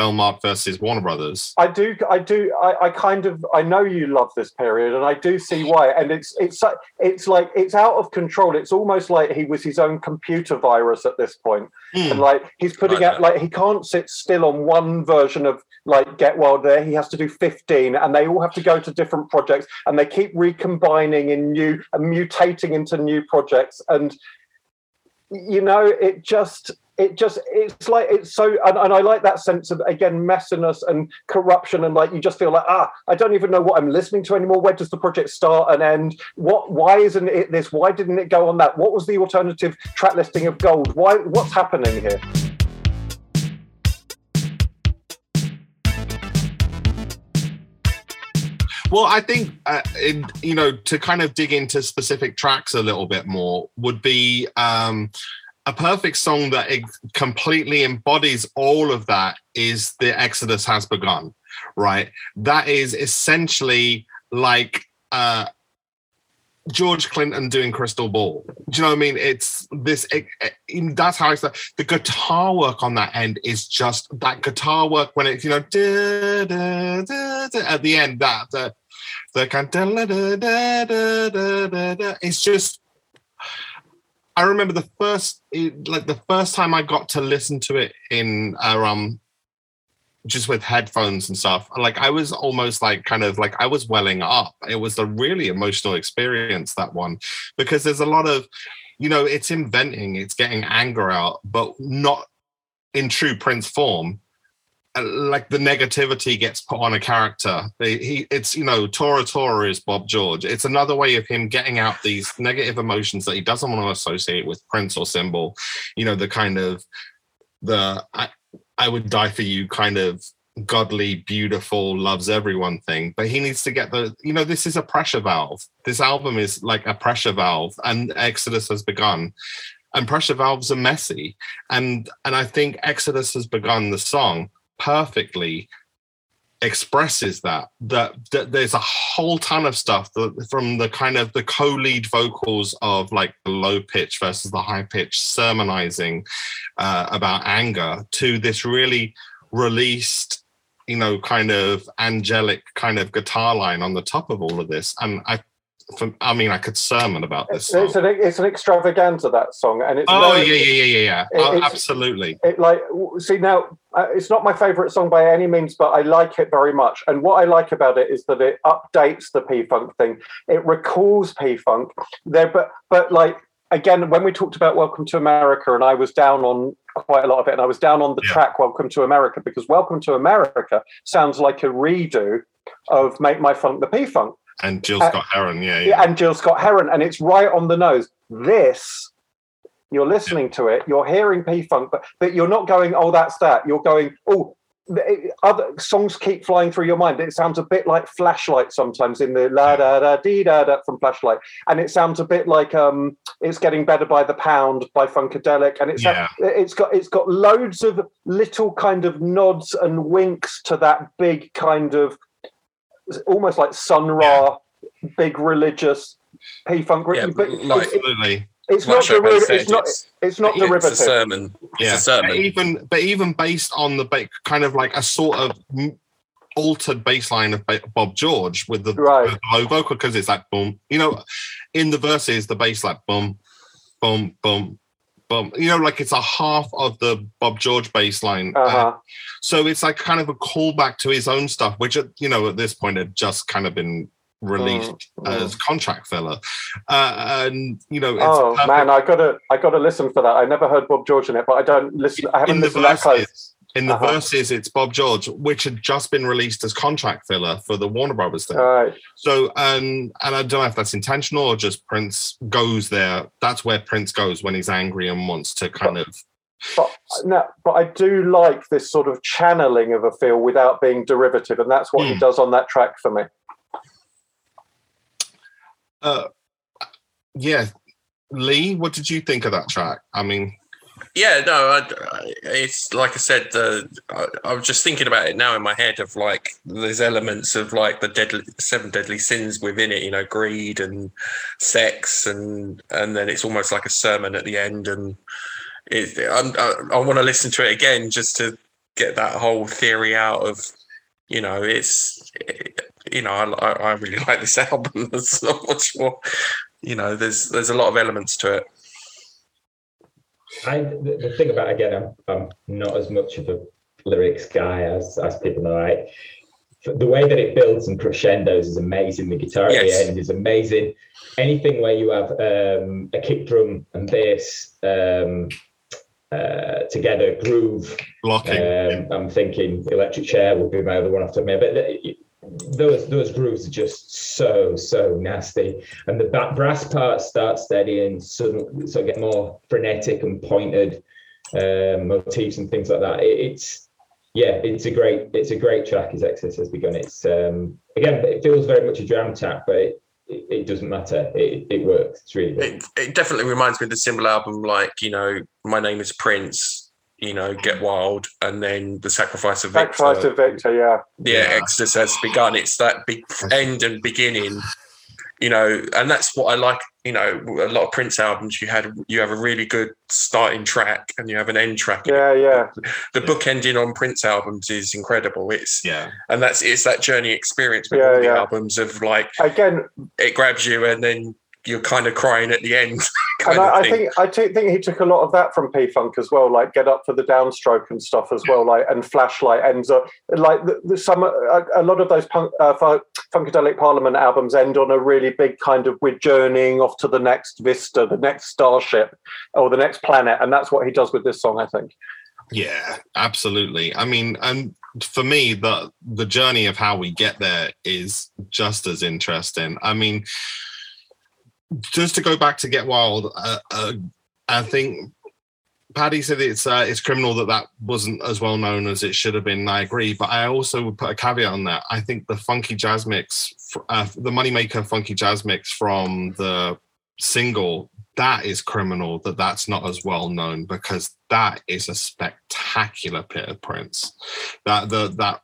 Bellmark versus Warner Brothers. I do, I do, I, I kind of, I know you love this period, and I do see why. And it's, it's, it's like it's out of control. It's almost like he was his own computer virus at this point, Hmm. and like he's putting Right. out, like he can't sit still on one version of like Get Wild. There, he has to do fifteen, and they all have to go to different projects, and they keep recombining in new and mutating into new projects, and you know, it just it just it's like it's so and, and i like that sense of again messiness and corruption and like you just feel like ah i don't even know what i'm listening to anymore. Where does the project start and end? What why isn't it this? Why didn't it go on that? What was the alternative track listing of gold? Why what's happening here? Well, I think uh, in, you know to kind of dig into specific tracks a little bit more would be um, a perfect song that ex- completely embodies all of that. Is the Exodus has begun, right? That is essentially like uh, George Clinton doing Crystal Ball. Do you know what I mean? It's this. It, it- that's how I start. The guitar work on that end is just that guitar work when it's you know da, da, da, at the end. That the the kind it's just. I remember the first, like the first time I got to listen to it in uh, um, just with headphones and stuff. Like I was almost like kind of like I was welling up. It was a really emotional experience that one because there's a lot of, you know, it's inventing, it's getting anger out, but not in true Prince form. Like the negativity gets put on a character. He, it's you know, Tora Tora is Bob George. It's another way of him getting out these negative emotions that he doesn't want to associate with Prince or symbol. You know, the kind of the I, I would die for you kind of godly, beautiful, loves everyone thing. But he needs to get the, you know, this is a pressure valve. This album is like a pressure valve, and Exodus has begun. And pressure valves are messy. And and I think Exodus has begun the song perfectly expresses that that, that there's a whole ton of stuff that, from the kind of the co-lead vocals of like the low pitch versus the high pitch sermonizing uh, about anger to this really released you know kind of angelic kind of guitar line on the top of all of this. And i from, i mean i could sermon about this it's, song. it's an it's an extravaganza that song and it's oh very- yeah yeah yeah yeah yeah. It- Oh, absolutely. it like see now uh, it's not my favorite song by any means but i like it very much. And what i like about it is that it updates the p-funk thing. It recalls p-funk. There but but like again when we talked about welcome to america and i was down on quite a lot of it and i was down on the Yeah. track welcome to america because welcome to america sounds like a redo of make my funk the p-funk and Gil Uh, scott heron yeah, yeah. yeah, and Gil Scott-Heron, and it's right on the nose. This, you're listening to it, you're hearing P Funk, but but you're not going, oh, that's that. You're going, oh, the- other songs keep flying through your mind. It sounds a bit like Flashlight sometimes in the la da da dee da da from Flashlight, and it sounds a bit like um, it's getting better by the pound by Funkadelic, and it's Yeah. it's got it's got loads of little kind of nods and winks to that big kind of almost like Sun Ra, big religious P Funk. Yeah, but like- it- it- absolutely it's not Showman derivative. said, It's not. it's- It's not it's a derivative. sermon. It's yeah a sermon. But even but even based on the ba- kind of like a sort of m- altered bass line of bob george with the, Right. the low vocal because it's like boom you know in the verses the bass like boom boom boom you know like it's a half of the bob george bass line Uh, Uh-huh. so it's like kind of a callback to his own stuff which uh, you know at this point had just kind of been released Mm, mm. as contract filler uh, and you know it's Oh perfect- man, I gotta I gotta listen for that. I never heard Bob George in it, but I don't listen. I haven't in the listened that close. In the Uh-huh. verses, it's Bob George, which had just been released as contract filler for the Warner Brothers thing. Right. So, um, and I don't know if that's intentional or just Prince goes there. That's where Prince goes when he's angry and wants to kind of. But no, but I do like this sort of channeling of a feel without being derivative, and that's what he Hmm. does on that track for me. Uh, yeah, Lee, what did you think of that track? I mean, Yeah, no, I, it's like I said. I, I was just thinking about it now in my head of like there's elements of like the deadly seven deadly sins within it. You know, greed and sex, and and then it's almost like a sermon at the end. And it, I, I want to listen to it again just to get that whole theory out of. You know, it's you know, I, I really like this album. There's not much more. You know, there's there's a lot of elements to it. I the, the thing about again, I'm, I'm not as much of a lyrics guy as as people know. I, the way that it builds and crescendos is amazing. The guitar at the end is amazing. Anything where you have um, a kick drum and bass um, uh, together, groove. blocking. Um, I'm thinking electric chair would be my other one off the top of my head. But those those grooves are just so so nasty, and the back brass parts start steadying, suddenly so get more frenetic and pointed um, motifs and things like that. It, it's yeah, it's a great it's a great track as Exodus has begun. It's um, again it feels very much a jam track, but it, it, it doesn't matter. It, it works. It's really good. it, it definitely reminds me of the symbol album like you know my name is prince you know get wild and then the sacrifice of victor Sacrifice of Victor, yeah. yeah, Yeah. exodus has begun it's that big end and beginning you know and that's what i like you know a lot of prince albums you had you have a really good starting track and you have an end track Yeah, yeah. the book ending on prince albums is incredible it's yeah. and that's it's that journey experience with Yeah, all the yeah. albums of like Again, it grabs you and then you're kind of crying at the end kind and I, I think I t- think he took a lot of that from P Funk as well, like Get Up for the Downstroke and stuff as well, like and Flashlight ends up like the, the, some a, a lot of those punk, uh, Fu- Funkadelic Parliament albums end on a really big kind of we're journeying off to the next vista, the next starship, or the next planet, and that's what he does with this song, I think. Yeah, absolutely. I mean, and for me, the the journey of how we get there is just as interesting. I mean, just to go back to Get Wild, uh, uh, I think Paddy said it's uh, it's criminal that that wasn't as well known as it should have been. I agree, but I also would put a caveat on that. I think the funky jazz mix, uh, the Moneymaker funky jazz mix from the single, that is criminal that that's not as well known because that is a spectacular bit of Prince. That the that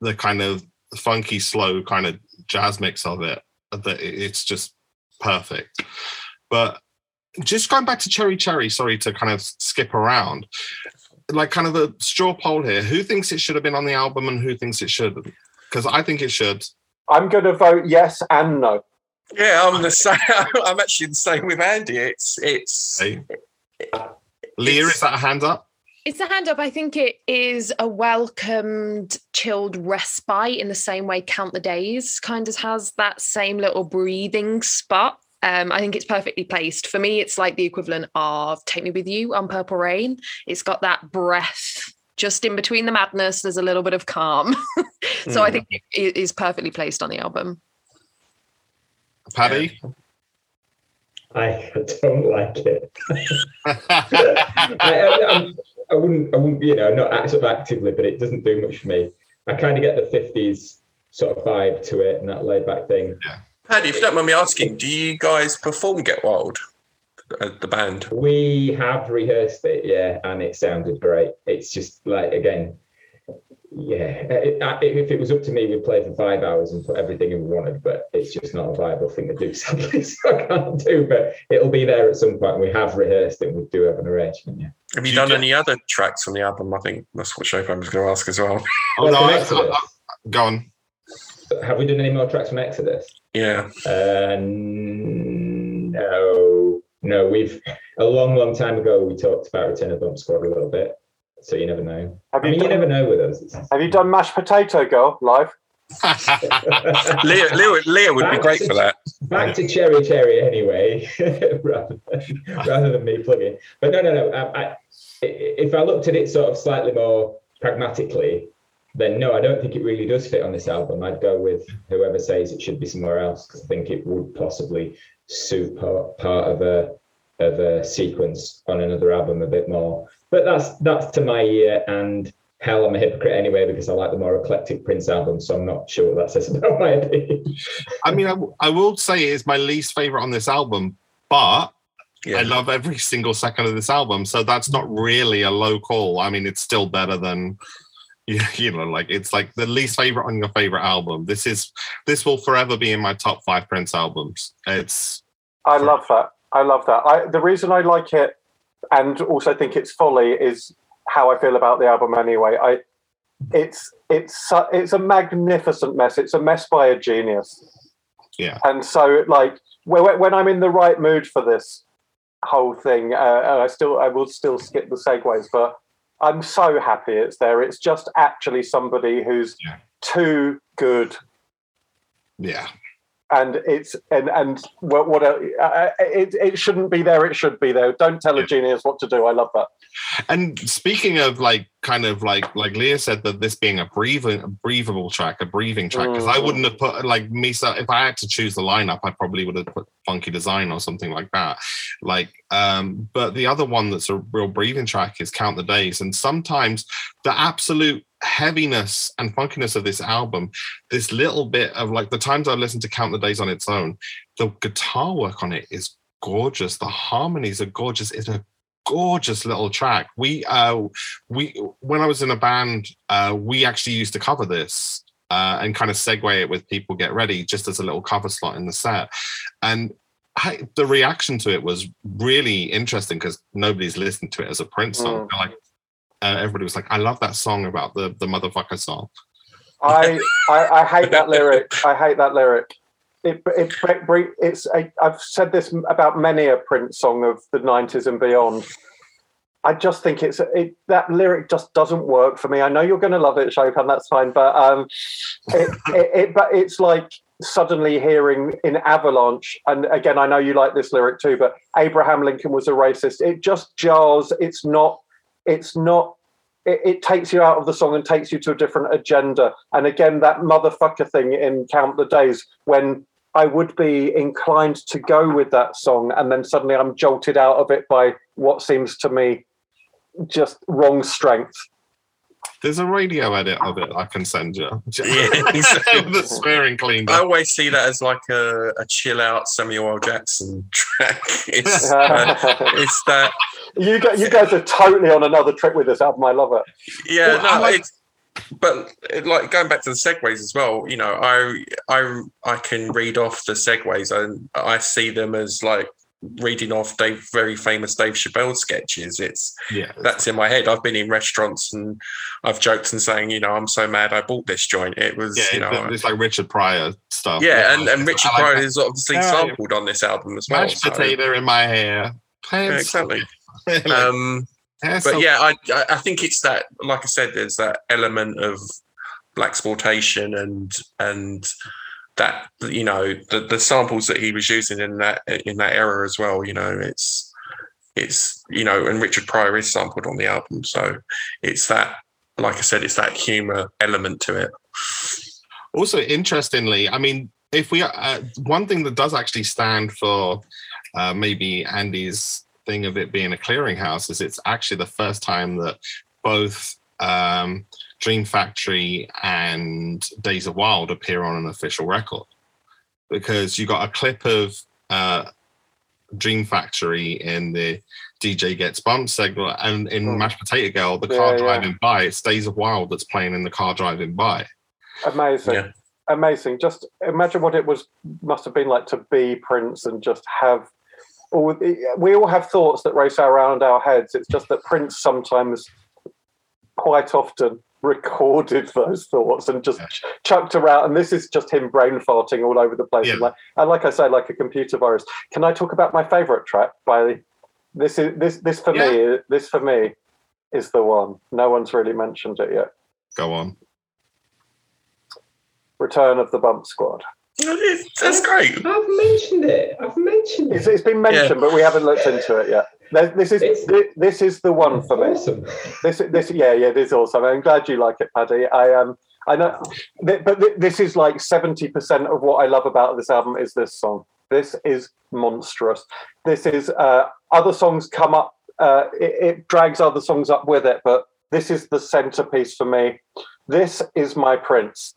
the kind of funky slow kind of jazz mix of it, that it's just perfect. But just going back to Cherry Cherry, sorry to kind of skip around, like kind of a straw poll here. Who thinks it should have been on the album and who thinks it should? Because I think it should. I'm going to vote yes and no. Yeah, I'm the same. I'm actually the same with Andy. It's it's Hey. Leah, is that a hand up? It's a hand up. I think it is a welcomed, chilled respite in the same way Count the Days kind of has that same little breathing spot. Um, I think it's perfectly placed. For me, it's like the equivalent of Take Me With You on Purple Rain. It's got that breath just in between the madness. There's a little bit of calm. so I Mm. think it it is perfectly placed on the album. Paddy? I don't like it. I, I, wouldn't, I wouldn't, you know, not sort of actively, but it doesn't do much for me. I kind of get the 50s sort of vibe to it and that laid back thing. Yeah. Paddy. If you don't mind me asking, do you guys perform Get Wild, uh, the band? We have rehearsed it, yeah, and it sounded great. It's just like, again, yeah, it, I- if it was up to me, we'd play for five hours and put everything in we wanted, but it's just not a viable thing to do, sadly, so I can't do, but it'll be there at some point. We have rehearsed it and we do have an arrangement, yeah. Have you You done do- any other tracks on the album? I think that's what Chopin was going to ask as well. Oh, no, I, I, I, go on. Have we done any more tracks from Exodus? Yeah, Uh, no, no. We've a long, long time ago we talked about Return of Bump Squad a little bit, so you never know. Have I you mean, you never know with us. Have you done mashed potato girl live? Leah, Leah, Leah would be great to- for that. Back to Cherry Cherry anyway, rather, than, rather than me plugging. But no, no, no. Um, I, i- if I looked at it sort of slightly more pragmatically, then no, I don't think it really does fit on this album. I'd go with whoever says it should be somewhere else because I think it would possibly suit part, part of a of a sequence on another album a bit more. But that's that's to my ear, and hell, I'm a hypocrite anyway because I like the more eclectic Prince album, so I'm not sure what that says about my opinion. I mean, I, I will say it's my least favorite on this album, but Yeah. I love every single second of this album. So that's not really a low call. I mean, it's still better than you, you know, like it's like the least favorite on your favorite album. This is this will forever be in my top five Prince albums. It's I love that. I love that. I, the reason I like it and also think it's folly is how I feel about the album anyway. I it's it's it's a magnificent mess. It's a mess by a genius. Yeah. And so like when, I'm in the right mood for this whole thing, uh, I still I will still skip the segues, but I'm so happy it's there. It's just actually somebody who's Yeah. too good yeah. And it's and and what, what uh, uh, it, it shouldn't be there it should be there don't tell a genius what to do i love that And speaking of like kind of like like Leah said that this being a breathing a breathable track, a breathing track, because I Mm. wouldn't have put like Misa if I had to choose the lineup, I probably would have put funky design or something like that. Like um, but the other one that's a real breathing track is Count the Days. And sometimes the absolute heaviness and funkiness of this album, this little bit of like the times I've listened to Count the Days on its own, the guitar work on it is gorgeous. The harmonies are gorgeous. It's a gorgeous little track. We uh we when I was in a band, uh we actually used to cover this uh and kind of segue it with people get ready just as a little cover slot in the set. And I, the reaction to it was really interesting because nobody's listened to it as a Prince song. Mm. They're Like uh, everybody was like, "I love that song about the the motherfucker song." I, I i hate that lyric. I hate that lyric. It, it, it it's i've said this about many a prince song of the 90s and beyond. I just think it's it, that lyric just doesn't work for me. I know you're going to love it chopin that's fine but um it, it, it but it's like suddenly hearing in avalanche and again i know you like this lyric too but abraham lincoln was a racist. It just jars. It's not it's not it, it takes you out of the song and takes you to a different agenda. And again that motherfucker thing in count the days when i would be inclined to go with that song and then suddenly i'm jolted out of it by what seems to me just wrong strength There's a radio edit of it I can send you. Yeah. the swearing cleaned I always see that as like a, a chill out Samuel L. Jackson track. It's uh, it's that you, gu- you guys are totally on another trip with this album i love it yeah Well, no like- it's but it, like going back to the segues as well you know I I I can read off the segues and I see them as like reading off Dave very famous Dave Chappelle sketches it's Yeah. that's in my head I've been in restaurants and I've joked and saying you know I'm so mad I bought this joint it was Yeah, you know it's like Richard Pryor stuff. yeah, and, and Richard like Pryor that. is obviously Yeah, sampled on this album as well. mashed so- potato in my hair. Yeah, exactly. Um, but so- yeah, I I I think it's that. Like I said, there's that element of blaxploitation and and that you know the, the samples that he was using in that in that era as well. You know, it's it's you know, and Richard Pryor is sampled on the album, so it's that. Like I said, it's that humor element to it. Also, interestingly, I mean, if we uh, one thing that does actually stand for uh, maybe Andy's thing of it being a clearinghouse is it's actually the first time that both um, Dream Factory and Days of Wild appear on an official record because you got a clip of uh, Dream Factory in the DJ Gets Bumped segment, and in Hmm. Mashed Potato Girl, the Yeah, car yeah. driving by, it's Days of Wild that's playing in the car driving by. amazing Yeah. amazing just imagine what it was must have been like to be prince and just have all we all have thoughts that race around our heads it's just that prince sometimes quite often recorded those thoughts and just Yeah. ch- chucked around and this is just him brain farting all over the place Yeah. and, like, and like i say like a computer virus can i talk about my favorite track by this is this this for me this for me is the one no one's really mentioned it yet Go on. return of the bump squad That's great. I've mentioned it. I've mentioned It's, it. it's been mentioned, but we haven't looked into it yet. Th- This is It's- this is the one for me. Awesome. This this yeah yeah it is awesome. I'm glad you like it, Paddy. I um I know, but this is like seventy percent of what I love about this album is this song. This is monstrous. This is uh, other songs come up. Uh, it, it drags other songs up with it, but this is the centerpiece for me. This is my Prince,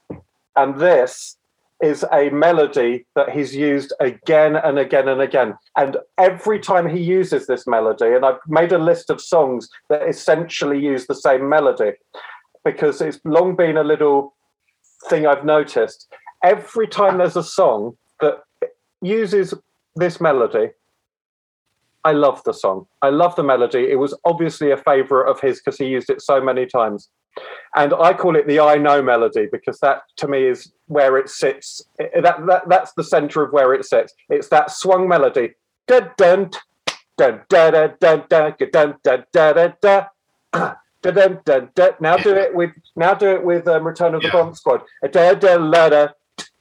and this is a melody that he's used again and again and again. And every time he uses this melody, and I've made a list of songs that essentially use the same melody because it's long been a little thing I've noticed. Every time there's a song that uses this melody, I love the song. I love the melody. It was obviously a favorite of his because he used it so many times. And I call it the I know melody because that to me is where it sits. That, that that's the center of where it sits. It's that swung melody. Dun dun dun dun dun dun dun dun dun dun dun dun. Dun, dun, dun, dun. Now do it with now do it with um, Return of the Yeah. Bump Squad. Da, da, la, da,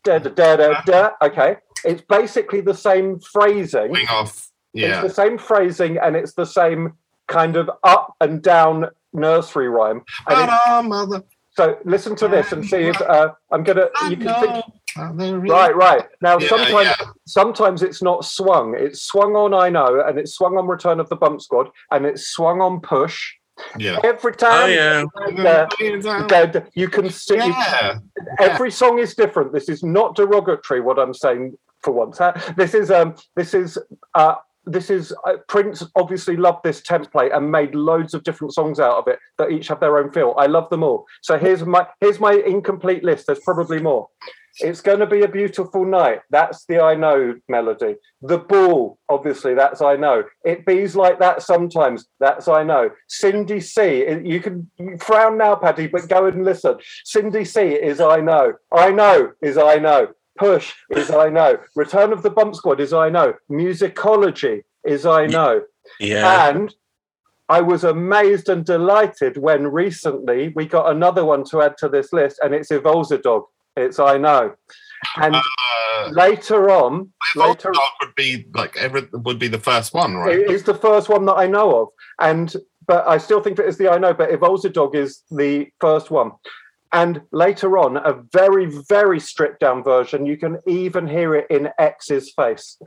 da, da, da, da, da. Okay, it's basically the same phrasing. Wing off. It's the same phrasing and it's the same kind of up and down nursery rhyme. And it- mother. so listen to this and see if uh, I'm gonna. You can think, right, right. Now Yeah, sometimes yeah. sometimes it's not swung. It's swung on I know, and it's swung on Return of the Bump Squad, and it's swung on Push. Yeah. Every Oh time. yeah. uh, uh, you can see Yeah. every song is different. This is not derogatory. What I'm saying for once. huh? This is um. This is uh. This is uh, Prince. Obviously, loved this template and made loads of different songs out of it that each have their own feel. I love them all. So here's my here's my incomplete list. There's probably more. It's going to be a beautiful night. That's the I know melody. The ball, obviously, that's I know. It bees like that sometimes. That's I know. Cindy C. You can frown now, Paddy, but go and listen. Cindy C. is I know. I know is I know. Push is I know. Return of the Bump Squad is I know. Musicology is I know. Yeah. And I was amazed and delighted when recently we got another one to add to this list, and it's Evolsidog. It's I know. And Uh, later on, later Dog would be like every would be the first one, right? it is the first one that I know of. And but I still think it is the I know, but Evolsidog is the first one. And later on, a very, very stripped down version, you can even hear it in X's face.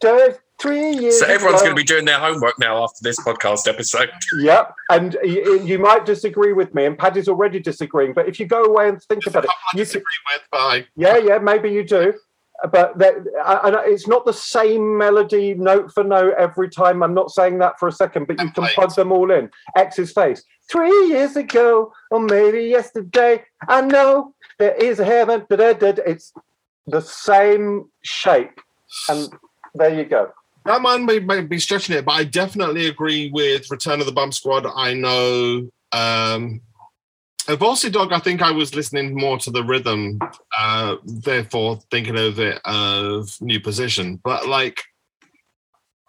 Just Three years So everyone's ago- going to be doing their homework now after this podcast episode. Yep, and you, you might disagree with me, and Paddy's already disagreeing. But if you go away and think about it, I you can, disagree with, but I, yeah, yeah, maybe you do, but that, and it's not the same melody note for note every time. I'm not saying that for a second, but you can plug them all in. X's face. Three years ago, or maybe yesterday, I know there is a heaven. It's the same shape, and there you go. that might be, might be stretching it, but I definitely agree with Return of the Bump Squad. I know. Um, Evolsidog, I think I was listening more to the rhythm, uh, therefore thinking of it of new position. But like,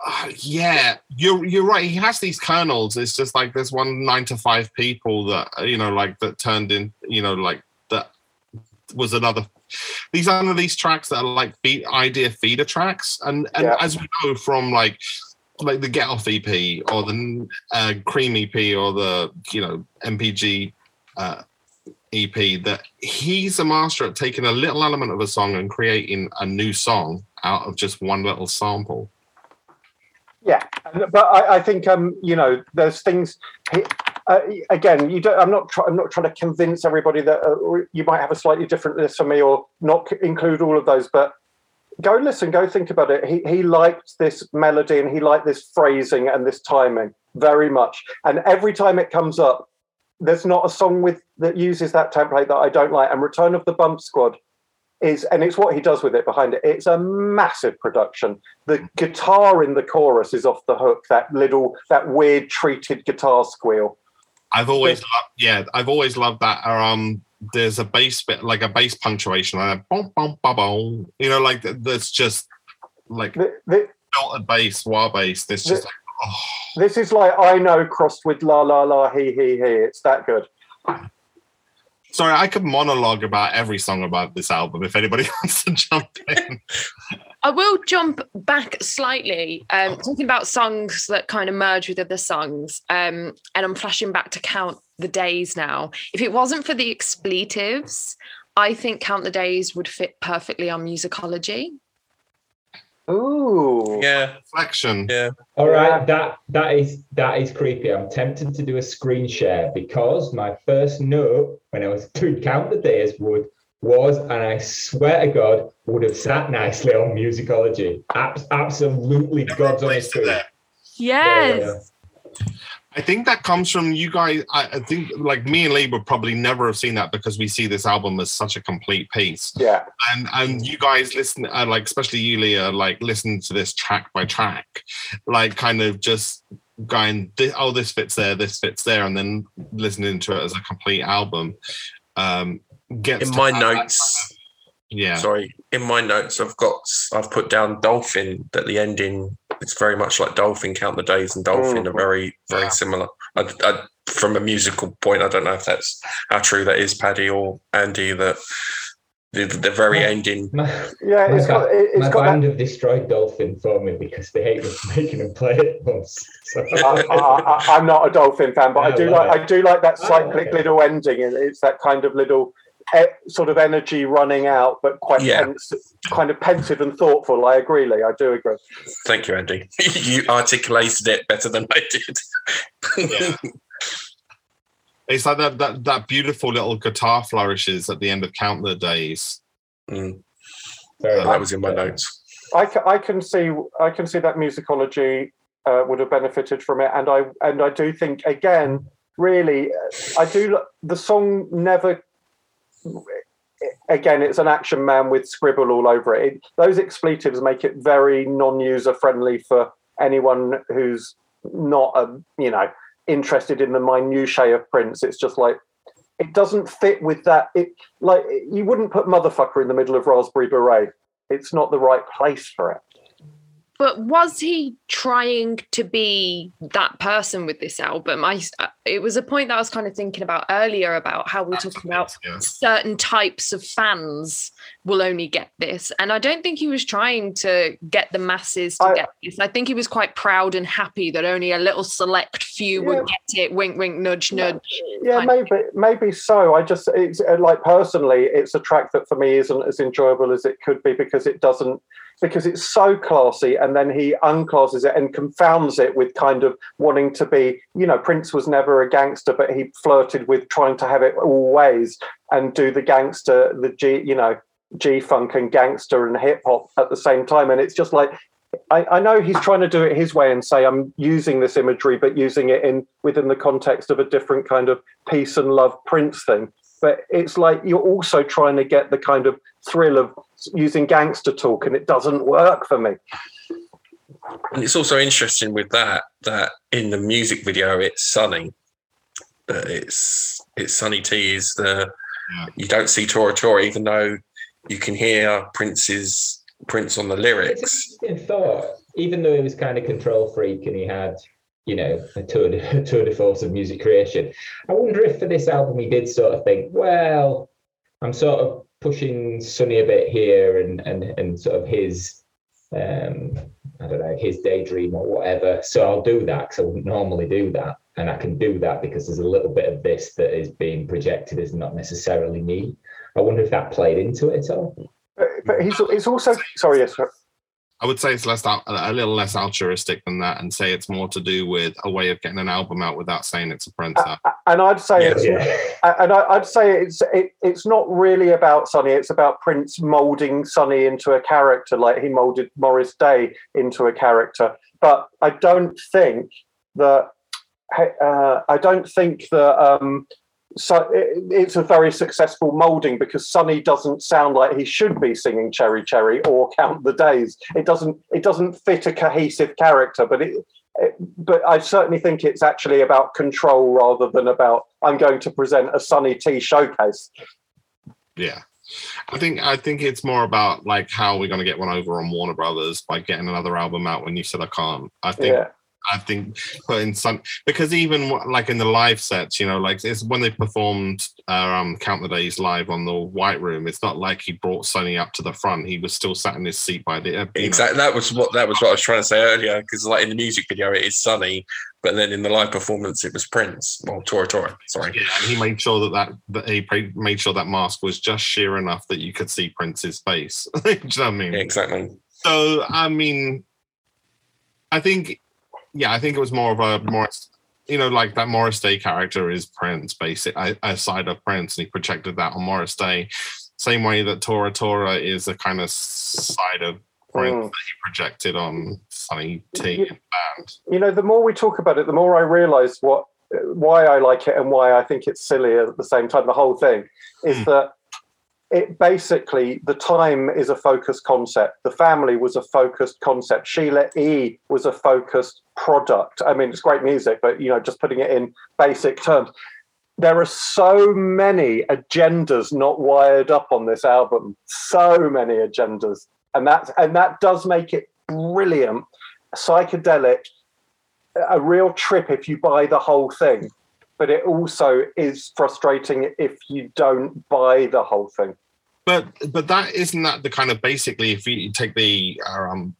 uh, yeah, you're you're right. He has these kernels. It's just like there's one nine to five people that uh, you know, like that turned in, you know, like that was another. These are of these tracks that are like beat idea feeder tracks, and and Yeah. as we know from like like the Get Off EP or the uh, Cream EP or the you know NPG uh, EP, that he's a master at taking a little element of a song and creating a new song out of just one little sample. Yeah, but I, I think um, you know, there's things. Uh, again, you don't. I'm not. Try, I'm not trying to convince everybody that uh, you might have a slightly different list for me, or not include all of those. But go listen, go think about it. He he liked this melody and he liked this phrasing and this timing very much. And every time it comes up, there's not a song with that uses that template that I don't like. And Return of the Bump Squad is, and it's what he does with it behind it. It's a massive production. The guitar in the chorus is off the hook. That little, that weird treated guitar squeal. I've always loved, yeah, I've always loved that. Um, there's a bass bit, like a bass punctuation, like a boom, boom, boom, boom. You know, like th- that's just like The- the- filtered bass, wah bass. There's just like, oh, this is like I know crossed with la la la he he he. It's that good. sorry, I could monologue about every song about this album if anybody wants to jump in. I will jump back slightly, um, talking about songs that kind of merge with other songs. Um, and I'm flashing back to Count the Days now. If it wasn't for the expletives, I think Count the Days would fit perfectly on musicology. Ooh. Yeah, Reflection. yeah. All right, that that is that is creepy. I'm tempted to do a screen share because my first note when I was doing count the days would was, and I swear to God, would have sat nicely on musicology. Abs- absolutely, God's honest truth. there. Yeah, Yes. yeah. I think that comes from you guys. I, I think like me and Lee would probably never have seen that because we see this album as such a complete piece. Yeah. And and you guys listen, uh, like especially you, Leah, like listen to this track by track, like kind of just going, oh, this fits there, this fits there, and then listening to it as a complete album. Um, gets In my notes, kind of- yeah, sorry, in my notes, I've got I've put down Dolphin. That the ending, it's very much like Dolphin. Count the days and Dolphin Mm. are very very Yeah. similar. I, I, from a musical point, I don't know if that's how true that is, Paddy or Andy. That the, the very Yeah. ending. My, Yeah, my, it's got it- it's my got band that, have destroyed Dolphin for me because they hate me making them play it once. So, I, I, I- I'm not a dolphin fan, but I I do like it. I do like that cyclic love it. little ending, and it's that kind of little sort of energy running out, but quite Yeah. pensive, kind of pensive and thoughtful. I agree, Lee. I do agree. Thank you, Andy. you articulated it better than I did. Yeah. It's like that, that that beautiful little guitar flourishes at the end of Count the Days. Mm, very that was in my notes. I, I can see I can see that musicology uh, would have benefited from it, and I and I do think again, really, uh, I do the song never. Again, it's an action man with scribble all over it. it those expletives make it very non-user friendly for anyone who's not a you know interested in the minutiae of Prince. It's just like it doesn't fit with that. It like you wouldn't put motherfucker in the middle of Raspberry Beret it's not the right place for it. But was he trying to be that person with this album? I uh, it was a point that I was kind of thinking about earlier about how we're talking about Yeah. certain types of fans will only get this, and I don't think he was trying to get the masses to I- get this. I think he was quite proud and happy that only a little select few would get it. Wink, wink, nudge, nudge. Yeah, kind of maybe maybe so. I just it's uh, like personally, it's a track that for me isn't as enjoyable as it could be because it doesn't because it's so classy, and then he unclasses it and confounds it with kind of wanting to be. You know, Prince was never a gangster, but he flirted with trying to have it all ways and do the gangster, the G, you know, G funk and gangster and hip hop at the same time, and it's just like I, I know he's trying to do it his way and say I'm using this imagery, but using it in within the context of a different kind of peace and love Prince thing. But it's like you're also trying to get the kind of thrill of using gangster talk, and it doesn't work for me. And it's also interesting with that that in the music video it's Sonny. but it's it's Sonny T is the Yeah. you don't see Tora Tora even though you can hear Prince's Prince on the It's lyrics. an interesting thought. Even though he was kind of control freak and he had, you know, a tour de, a tour de force of music creation, I wonder if for this album he did sort of think, well, I'm sort of pushing Sonny a bit here and and and sort of his, um, I don't know, his daydream or whatever. So I'll do that because I wouldn't normally do that, and I can do that because there's a little bit of this that is being projected as not necessarily me. I wonder if that played into it at all. But, but he's it's also sorry, yes. I would say it's less al- a little less altruistic than that, and say it's more to do with a way of getting an album out without saying it's a Prince album. and I'd say Yeah. it's Yeah. and I, I'd say it's it, it's not really about Sonny. It's about Prince molding Sonny into a character, like he molded Morris Day into a character. But I don't think that uh, I don't think that um, so it, it's a very successful molding because Sonny doesn't sound like he should be singing Cherry Cherry or Count the Days. It doesn't it doesn't fit a cohesive character, but it. it but I certainly think it's actually about control rather than about I'm going to present a Sonny T showcase. Yeah. I think I think it's more about like how we're gonna get one over on Warner Brothers by getting another album out when you said I can't. I think Yeah, I think putting some because even like in the live sets, you know, like it's when they performed uh, um Count the Days live on the White Room. It's not like he brought Sonny up to the front. He was still sat in his seat by the uh, you know. Exactly. That was what that was what I was trying to say earlier. Because like in the music video, it is Sonny, but then in the live performance, it was Prince. Well, Tora Tora. Sorry. Yeah, he made sure that that, that he made sure that mask was just sheer enough that you could see Prince's face. Do you know what I mean? Yeah, exactly. So I mean, I think, yeah, I think it was more of a Morris, you know, like that Morris Day character is Prince, basic a side of Prince, and he projected that on Morris Day, same way that Tora Tora is a kind of side of Prince Mm. that he projected on Sonny T and band. you know, the more we talk about it, the more I realise what why I like it and why I think it's silly at the same time. The whole thing is Hmm. that it basically the time is a focused concept. The family was a focused concept. Sheila E was a focused product. I mean, it's great music, but you know, just putting it in basic terms. There are so many agendas not wired up on this album. So many agendas, and that's and that does make it brilliant, psychedelic, a real trip if you buy the whole thing. But it also is frustrating if you don't buy the whole thing. But but that isn't that the kind of basically if you take the um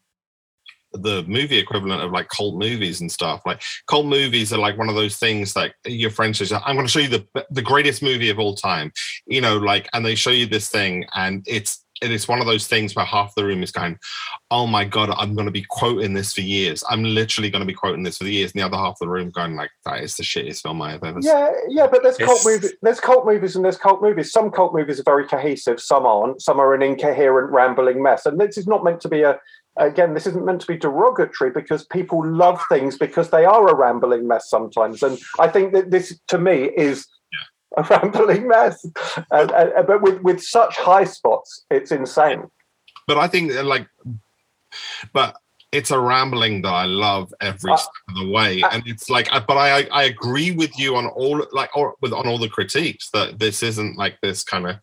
the movie equivalent of like cult movies and stuff like cult movies are like one of those things like your friend says i'm going to show you the the greatest movie of all time you know like and they show you this thing and it's it is one of those things where half the room is going oh my god i'm going to be quoting this for years i'm literally going to be quoting this for the years and the other half of the room going like that is the shittiest film i have ever seen Yeah, yeah, but there's cult movies. There's cult movies and there's cult movies. Some cult movies are very cohesive. Some aren't. Some are an incoherent, rambling mess. And this is not meant to be a. Again, this isn't meant to be derogatory because people love things because they are a rambling mess sometimes. And I think that this, to me, is a rambling mess. And, and- but with with such high spots, it's insane. but I think uh, like, but it's a rambling that I love every Uh, step of the way, uh, and it's like, but I I- agree with you on all like or with on all the critiques that this isn't like this kind of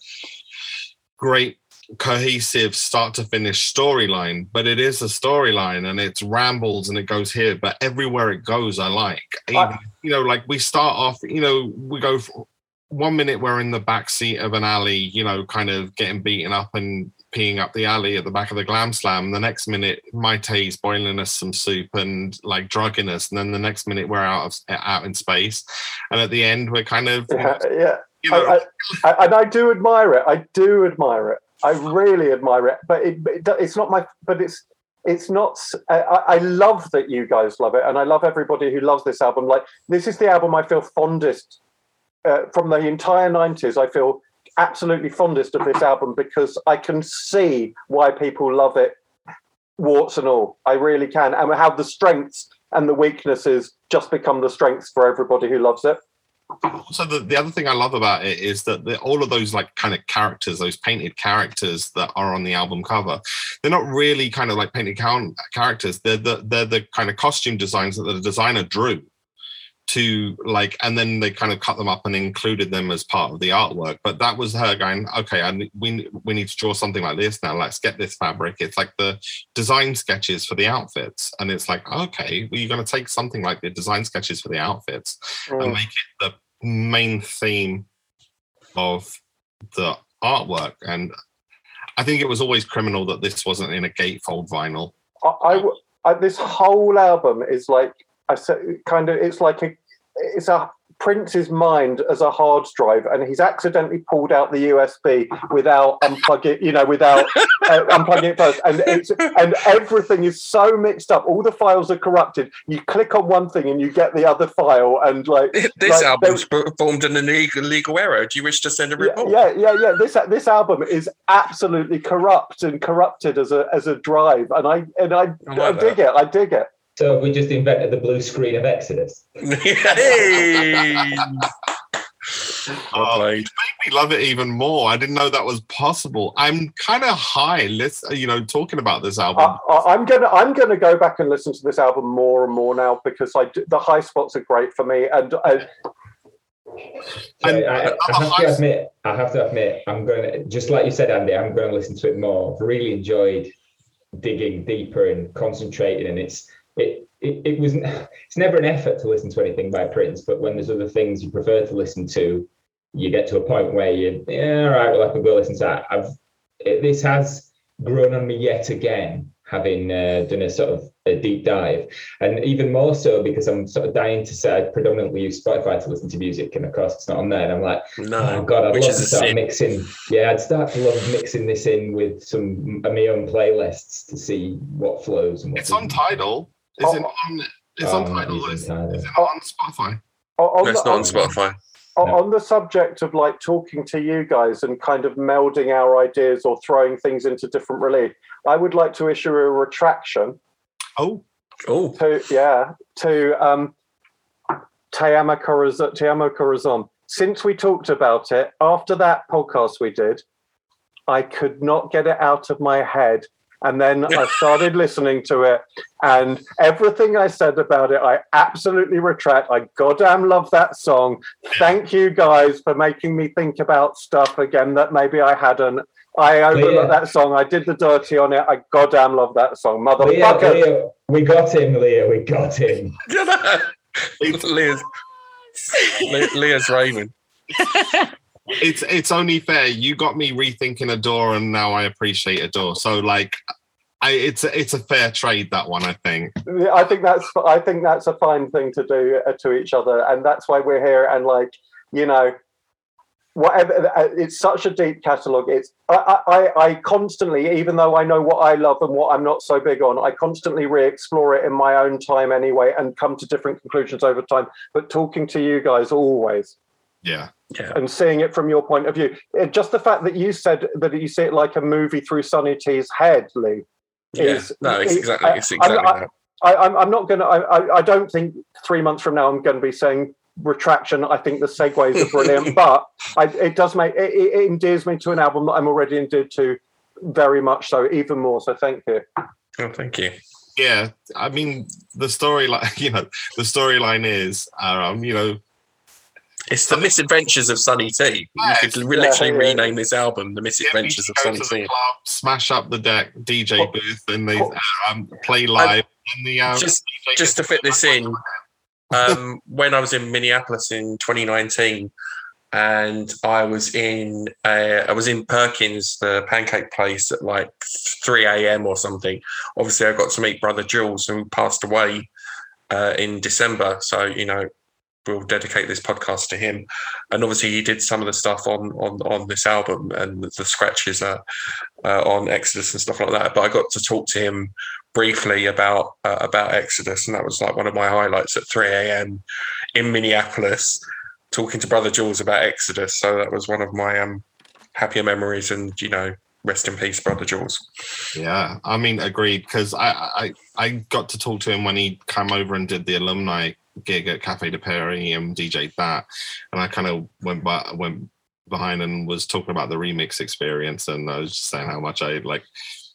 great cohesive start to finish storyline but it is a storyline and it's rambles and it goes here but everywhere it goes i like even, you know like we start off you know we go one minute we're in the back seat of an alley you know kind of getting beaten up and peeing up the alley at the back of the glam slam the next minute Mayte's boiling us some soup and like drugging us and then the next minute we're out of out in space and at the end we're kind of Yeah, yeah. you know, I, I, I, and I do admire it. I do admire it. I really admire it. But it, it, it's not my. But it's it's not. I love that you guys love it, and I love everybody who loves this album. Like this is the album I feel fondest uh, from the entire '90s. I feel absolutely fondest of this album because I can see why people love it, warts and all. I really can, and how the strengths and the weaknesses just become the strengths for everybody who loves it. so the, the other thing I love about it is that the, all of those like kind of characters, those painted characters that are on the album cover, they're not really kind of like painted characters. They're the they're the kind of costume designs that the designer drew to like, and then they kind of cut them up and included them as part of the artwork. But that was her going, okay, and we we need to draw something like this now. Let's get this fabric. It's like the design sketches for the outfits, and it's like, okay, well, you're going to take something like the design sketches for the outfits and Mm. make it the main theme of the artwork. And I think it was always criminal that this wasn't in a gatefold vinyl. I this whole album is like I said, kind of. It's like a, it's a Prince's mind as a hard drive, and he's accidentally pulled out the USB without unplugging, you know, without uh, unplugging it first, and it's and everything is so mixed up. All the files are corrupted. You click on one thing and you get the other file, and like This Like, album's performed in an illegal, legal error. Do you wish to send a report? yeah, yeah, yeah. This this album is absolutely corrupt and corrupted as a as a drive, and I and I, I I, dig it. I dig it. So we just invented the blue screen of Exodus. hey! Oh, played. made me love it even more. I didn't know that was possible. I'm kind of high, let's you know, talking about this album. I, I- I'm gonna I'm gonna go back and listen to this album more and more now because I do, the high spots are great for me, and I, So And I, I another have to admit, I have to admit, I'm going to just like you said, Andy. I'm going to listen to it more. I've really enjoyed digging deeper and concentrating, and it's it it, it was it's never an effort to listen to anything by Prince, but when there's other things you prefer to listen to, you get to a point where you yeah, all right, well I could go listen to that. I've it, this has grown on me yet again having uh, done a sort of a deep dive, and even more so because I'm sort of dying to say I predominantly use Spotify to listen to music, and of course it's not on there. And I'm like, No, oh god, I'd love to start sin. mixing. Yeah, I'd start to love mixing this in with some of my own playlists to see what flows and what. It's on doesn't. Tidal. Is Oh. it on? It's Oh, on Tidal. using Is, Tidal. is it not on Spotify? On, on No, it's the, not on on- Spotify. on- No. on the subject of like talking to you guys and kind of melding our ideas or throwing things into different relief, I would like to issue a retraction Oh, Oh, to yeah to um Te-Amo Corazon. Te-Amo Corazon. Since we talked about it after that podcast we did, I could not get it out of my head. And then I started listening to it, and everything I said about it, I absolutely retract. I goddamn love that song. Thank you guys for making me think about stuff again that maybe I hadn't. I overlooked Leah. that song. I did the dirty on it. I goddamn love that song. Leah, Motherfucker. Leah, we got him, Leah. We got him. Leah's, Le- Leah's raving. It's it's only fair. You got me rethinking Adore, and now I appreciate Adore. So like, I it's a, it's a fair trade that one. I think. Yeah, I think that's I think that's a fine thing to do uh, to each other, and that's why we're here. And like you know, whatever uh, it's such a deep catalog. It's I, I I constantly, even though I know what I love and what I'm not so big on, I constantly re-explore it in my own time anyway, and come to different conclusions over time. But talking to you guys always Yeah. Yeah. and seeing it from your point of view, it, just the fact that you said that you see it like a movie through Sonny T's head, Lee. Yeah. is- No, it's it- exactly I- it's I'm- exactly I- that. I, I'm, I'm not going to, I, I don't think three months from now I'm going to be saying retraction. I think the segues are brilliant, but I, it does make, it, it it endears me to an album that I'm already endeared to very much so, even more. So thank you. Oh, thank you. Yeah, I mean the storyline. You know, the storyline is, um, you know, It's the misadventures of Sonny T. You could Yes. literally Yeah, yeah. rename this album "The Misadventures of Sonny T." club, smash up the deck, DJ Oh. booth, and they Oh. um, play live. and the um, Just- just to fit this in, um, when I was in Minneapolis in 2019, and I was in uh, I was in Perkins, the pancake place, at like 3 a.m. or something. Obviously, I got to meet Brother Jules, who passed away uh, in December. So you know, we'll dedicate this podcast to him. And obviously, he did some of the stuff on on on this album and the scratches uh, on Exodus and stuff like that. But I got to talk to him briefly about uh, about Exodus, and that was like one of my highlights at 3 a.m. in Minneapolis, talking to Brother Jules about Exodus. So that was one of my um, happier memories, and you know, rest in peace, Brother Jules. Yeah, I mean, agreed. Because I, I I got to talk to him when he came over and did the alumni gig at Cafe de Paris and DJ'd that, and I kind of went by, went behind and was talking about the remix experience, and I was just saying how much I like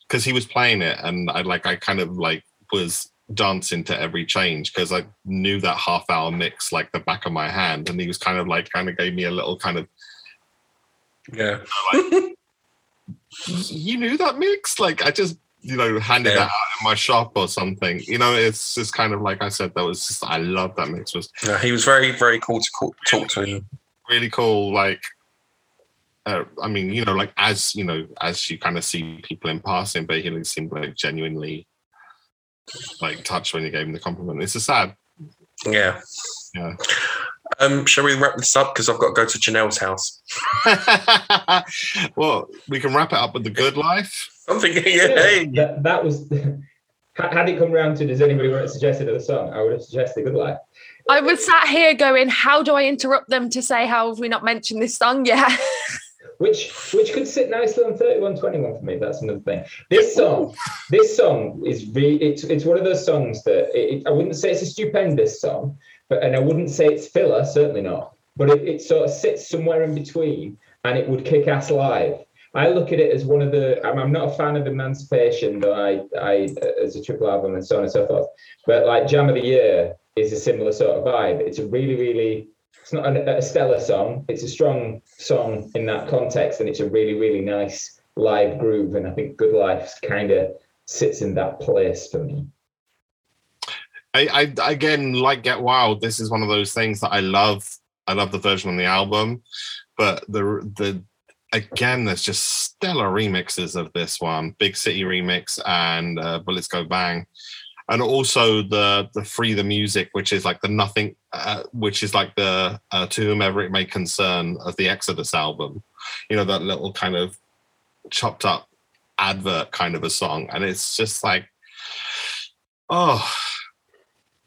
because he was playing it, and I like I kind of like was dancing to every change because I knew that half hour mix like the back of my hand, and he was kind of like kind of gave me a little kind of Yeah, you knew that mix? Like i just you know handed Yeah. that out in my shop or something you know it's just kind of like i said that was just i love that mix was no, he was very very cool to call, talk to him. really cool like uh, i mean you know like as you know as you kind of see people in passing but he really seemed like genuinely like touched when you gave him the compliment it's a sad Yeah. Yeah. Um, shall we wrap this up? Because I've got to go to Janelle's house. well we can wrap it up with the good life Something. Yeah. That, that was. Had had it come round to does anybody want to suggest another song? I would have suggested Good Life. I was sat here going, how do I interrupt them to say, how have we not mentioned this song yet? which which could sit nicely on 3121 for me that's another thing this song this song is really it's it's one of those songs that it, it- i wouldn't say it's a stupendous song but and i wouldn't say it's filler certainly not but it, it sort of sits somewhere in between and it would kick ass live i look at it as one of the i'm, I'm not a fan of emancipation though i i as a triple album and so on and so forth but like jam of the year is a similar sort of vibe it's a really really it's not a, a stellar song. It's a strong song in that context, and it's a really, really nice live groove. And I think Good Life kind of sits in that place for me. I, I again like Get Wild. This is one of those things that I love. I love the version on the album, but the the again, there's just stellar remixes of this one. Big City remix and uh, Bullets Go Bang, and also the the Free the Music, which is like the nothing, uh, which is like the uh, To Whomever It May Concern of the Exodus album. You know that little kind of chopped up advert kind of a song, and it's just like, oh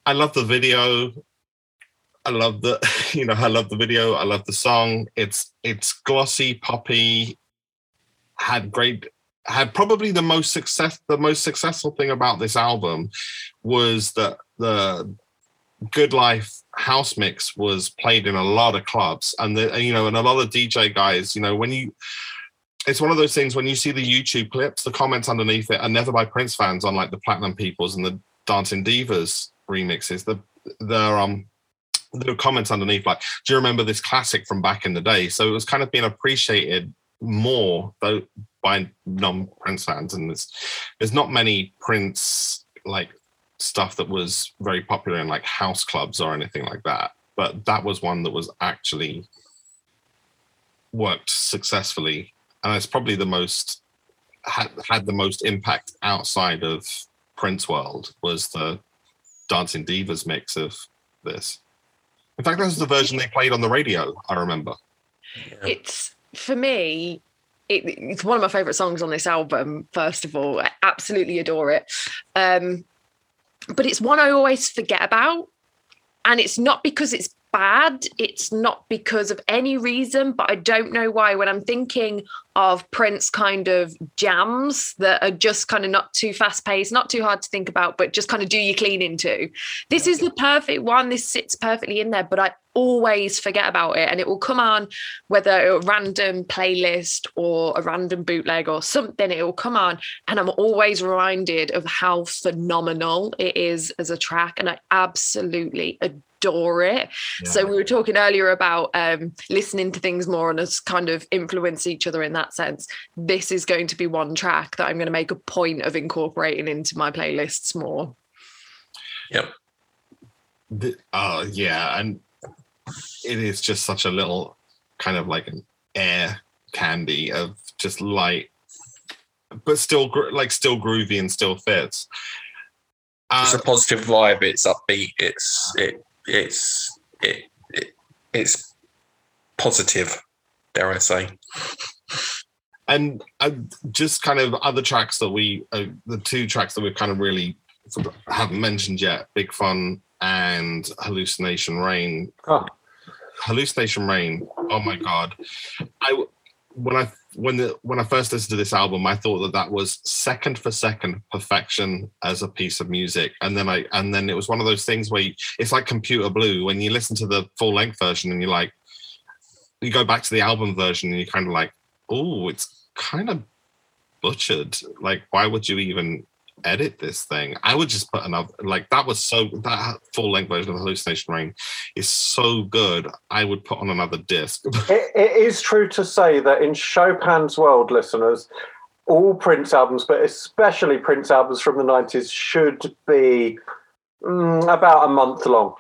I love the video. I love the, you know, I love the video. I love the song. It's it's glossy, poppy. Had great, had probably the most success. The most successful thing about this album was that the Good Life house mix was played in a lot of clubs, and the you know, and a lot of DJ guys. You know, when you it's one of those things when you see the YouTube clips, the comments underneath it are never by Prince fans on like the Platinum Peoples and the Dancing Divaz remixes, the the um the comments underneath like, do you remember this classic from back in the day? So it was kind of being appreciated more though by non-Prince fans, and there's there's not many Prince like stuff that was very popular in like house clubs or anything like that. But that was one that was actually worked successfully, and it's probably the most had had the most impact outside of Prince world was the Dancing Divaz mix of this. In fact, that was the version they played on the radio. I remember. Yeah. It's for me. It, it's one of my favorite songs on this album. First of all, I absolutely adore it. Um, but it's one I always forget about, and it's not because it's bad. It's not because of any reason, but I don't know why. When I'm thinking of Prince kind of jams that are just kind of not too fast paced, not too hard to think about, but just kind of do your cleaning into. This is the perfect one. This sits perfectly in there, but I always forget about it. And it will come on, whether a random playlist or a random bootleg or something, it will come on. And I'm always reminded of how phenomenal it is as a track. And I absolutely adore adore it. Yeah. So we were talking earlier about um, listening to things more and us kind of influence each other in that sense. This is going to be one track that I'm going to make a point of incorporating into my playlists more. Yep. The, uh, yeah, and it is just such a little kind of like an air candy of just light, but still like still groovy and still fits. Uh, it's a positive vibe. It's upbeat. It's it it's it, it it's positive, dare I say. And uh, just kind of other tracks that we, uh, the two tracks that we've kind of really haven't mentioned yet, Big Fun and Hallucination Rain. Oh. Hallucination Rain. Oh my god! I when I when the when I first listened to this album, I thought that that was second for second perfection as a piece of music, and then I and then it was one of those things where you, it's like Computer Blue when you listen to the full length version and you're like, you go back to the album version and you're kind of like, oh, it's kind of butchered. Like, why would you even edit this thing. I would just put another like that was so that full length version of the Hallucination Rain is so good. I would put on another disc. it, it is true to say that in Chopin's world, listeners, all Prince albums, but especially Prince albums from the nineties, should be mm, about a month long.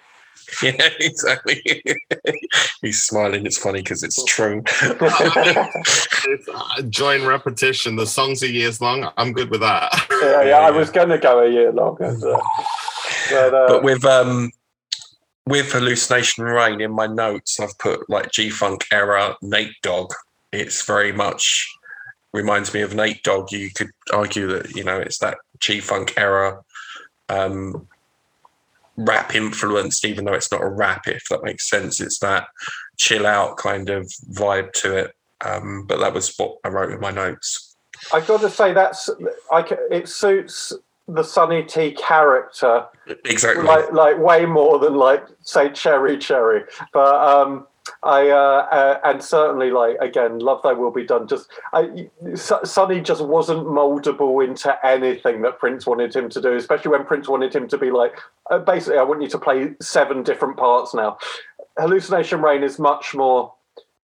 Yeah, exactly. He's smiling. It's funny because it's true. it's, uh, join repetition. The songs are years long. I'm good with that. Yeah, yeah. I was going to go a year long. Uh, but, uh, but with um, with hallucination rain in my notes, I've put like G Funk era Nate Dogg. It's very much reminds me of Nate Dogg. You could argue that you know it's that G Funk era. Um, rap influenced, even though it's not a rap, if that makes sense. It's that chill out kind of vibe to it. Um, but that was what I wrote in my notes. I've got to say that's like it suits the Sonny T character exactly like like way more than like say Cherry Cherry. But um, I uh, uh, and certainly like again, love thy will be done. Just I, Sonny just wasn't moldable into anything that Prince wanted him to do, especially when Prince wanted him to be like, uh, basically, I want you to play seven different parts now. Hallucination Rain is much more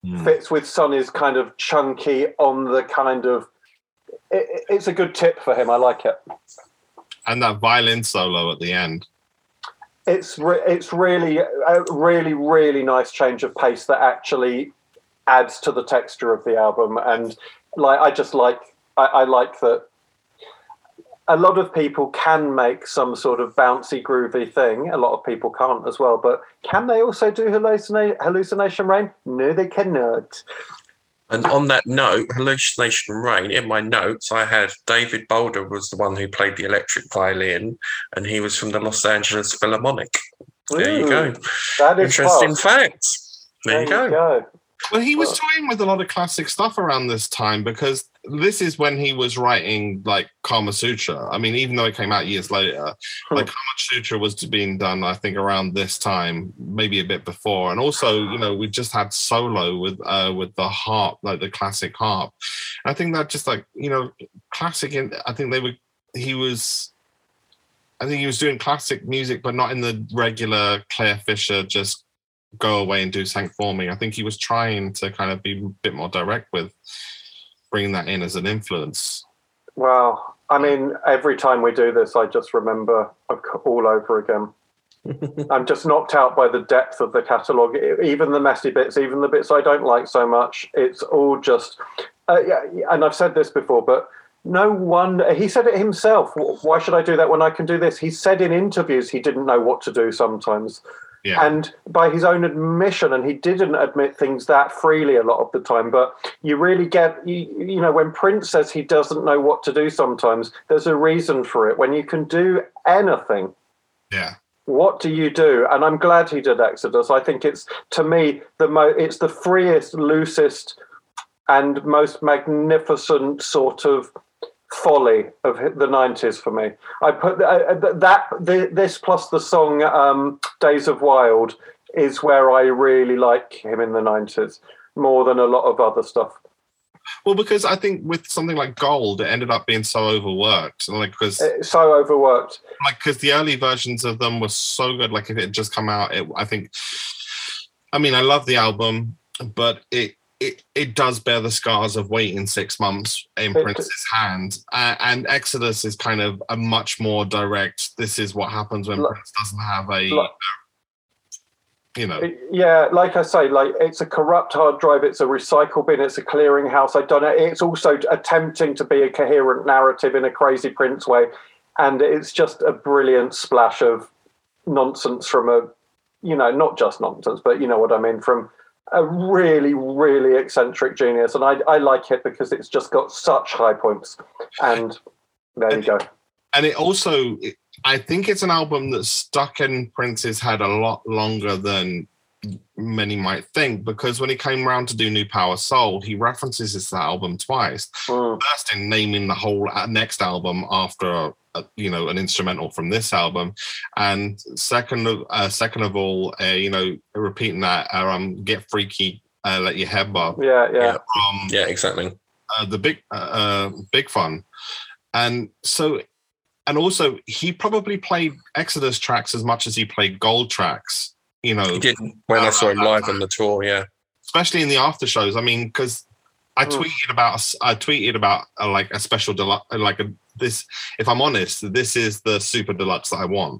mm. fits with Sonny's kind of chunky on the kind of. It, it's a good tip for him. I like it. And that violin solo at the end. It's re- it's really a really really nice change of pace that actually adds to the texture of the album. And like i just like i, I like that a lot of people can make some sort of bouncy groovy thing. A lot of people can't as well but can they also do hallucina- hallucination rain? No they cannot And on that note, hallucination rain. In my notes, I had David Boulder was the one who played the electric violin, and he was from the Los Angeles Philharmonic. There you go. that is Interesting class. facts. There, you go. Well, he was Well- toying with a lot of classic stuff around this time because this is when he was writing like Kama Sutra. I mean, even though it came out years later, Hmm. like Kama Sutra was being done, I think, around this time, maybe a bit before. And also, you know, we just had solo with uh with the harp, like the classic harp. I think that just like you know, classic. In, I think they were. He was. I think he was doing classic music, but not in the regular Clare Fischer just go away and do something for me. I think he was trying to kind of be a bit more direct with bringing that in as an influence. Well, I mean, every time we do this, I just remember all over again. I'm just knocked out by the depth of the catalogue, even the messy bits, even the bits I don't like so much. It's all just, uh, yeah, and I've said this before, but no one. he said it himself. Why should I do that when I can do this? He said in interviews he didn't know what to do sometimes. Yeah. And by his own admission, and he didn't admit things that freely a lot of the time, but you really get, you, you know, when Prince says he doesn't know what to do sometimes, there's a reason for it. When you can do anything, yeah. what do you do? And I'm glad he did Exodus. I think it's, to me, the mo- it's the freest, loosest, and most magnificent sort of folly of the 90s for me. I put uh, that the, this plus the song um, Days of Wild is where I really like him in the 90s more than a lot of other stuff. Well, because I think with something like Gold, it ended up being so overworked, like because It's so overworked. like because the early versions of them were so good. Like if it had just come out, it, I think. I mean, I love the album, but it it it does bear the scars of waiting six months in It- Prince's hand, uh, and Exodus is kind of a much more direct. This is what happens when Like- Prince doesn't have a, Like- you know, Yeah, like I say, like it's a corrupt hard drive, it's a recycle bin, it's a clearinghouse. I don't know. It's also attempting to be a coherent narrative in a crazy Prince way, and it's just a brilliant splash of nonsense from a, you know, not just nonsense, but you know what I mean, from a really, really eccentric genius. And I, I like it because it's just got such high points. And there you go. and it also i think it's an album that's stuck in prince's head a lot longer than many might think because when he came around to do new power soul he references this album twice Mm. first in naming the whole uh, next album after uh, you know an instrumental from this album and second of uh, second of all uh, you know repeating that uh, um get freaky uh, let your head bob Yeah, yeah. Yeah. from Yeah, exactly. uh, the big uh, uh, big fun and so and also he probably played exodus tracks as much as he played gold tracks you know He did when I saw him live on the tour. Yeah. especially in the after shows i mean because i Mm. tweeted about i tweeted about uh, like a special deluxe like a this if i'm honest this is the super deluxe that i want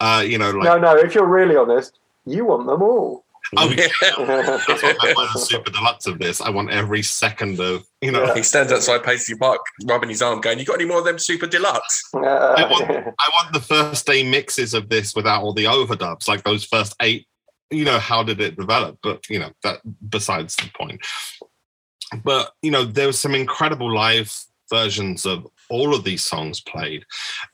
uh you know like No, no, if you're really honest, you want them all. Oh, yeah. yeah, that's what I want super deluxe of this. I want every second of, you know, Yeah. He stands outside Paisley Park, rubbing his arm, going, "You got any more of them super deluxe?" I want, I want the first day mixes of this without all the overdubs, like those first eight. You know, how did it develop? But you know, that besides the point. But you know, there was some incredible live versions of all of these songs played.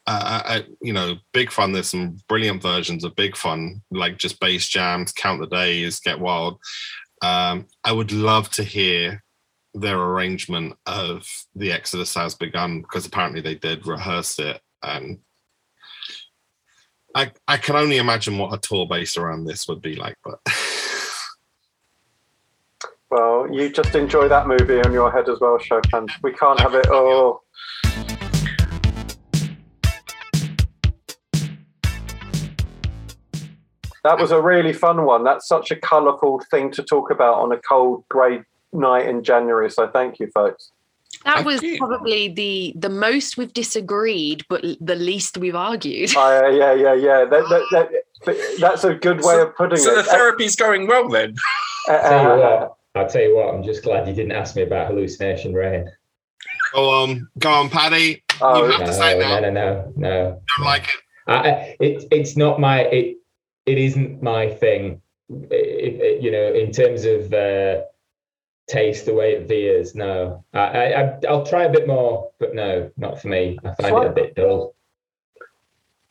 Uh, uh, you know, Big Fun. There's some brilliant versions of Big Fun, like just bass jams, Count the Days, Get Wild. Um, I would love to hear their arrangement of the Exodus has begun because apparently they did rehearse it and I I can only imagine what a tour based around this would be like, but Well, you just enjoy that movie on your head as well, Chopin. We can't have it all. That was a really fun one. That's such a colourful thing to talk about on a cold, grey night in January. So thank you, folks. That Thank was you. probably the the most we've disagreed, but the least we've argued. Uh, yeah, yeah, yeah. That, that, that, That's a good way So- of putting So it. the therapy's going well then. Uh, I'll tell you uh, what. I'll tell you what. I'm just glad you didn't ask me about hallucination rain. Go on, go on, Paddy. oh, You have No, to say no, now. no, no, no. Don't like it. I, I- it, it's not my it it isn't my thing It- it- you know in terms of uh, taste the way it veers no I, I I- i'll try a bit more but no not for me i find it a bit dull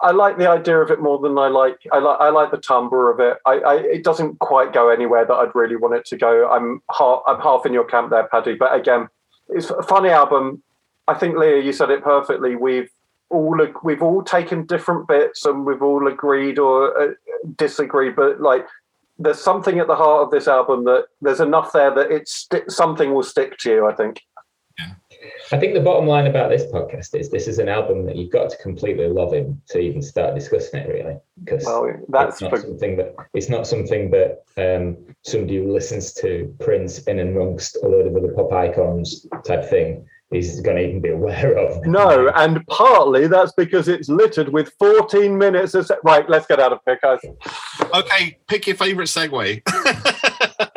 I like the idea of it more than I like. I like. I like the timbre of it. I, I. It doesn't quite go anywhere that I'd really want it to go. I'm half. I'm half in your camp there, Paddy. But again, it's a funny album. I think Leah, you said it perfectly. We've all we've all taken different bits and we've all agreed or uh, disagreed. But like, there's something at the heart of this album that there's enough there that it's something will stick to you. I think. Yeah. i think the bottom line about this podcast is this is an album that you've got to completely love him to even start discussing it really because Well, that's it's not for, something that it's not something that um, somebody who listens to Prince in and amongst a load of other pop icons type thing is going to even be aware of. no, and partly that's because it's littered with 14 minutes of. Se- right, let's get out of here, guys. Okay, pick your favorite segue.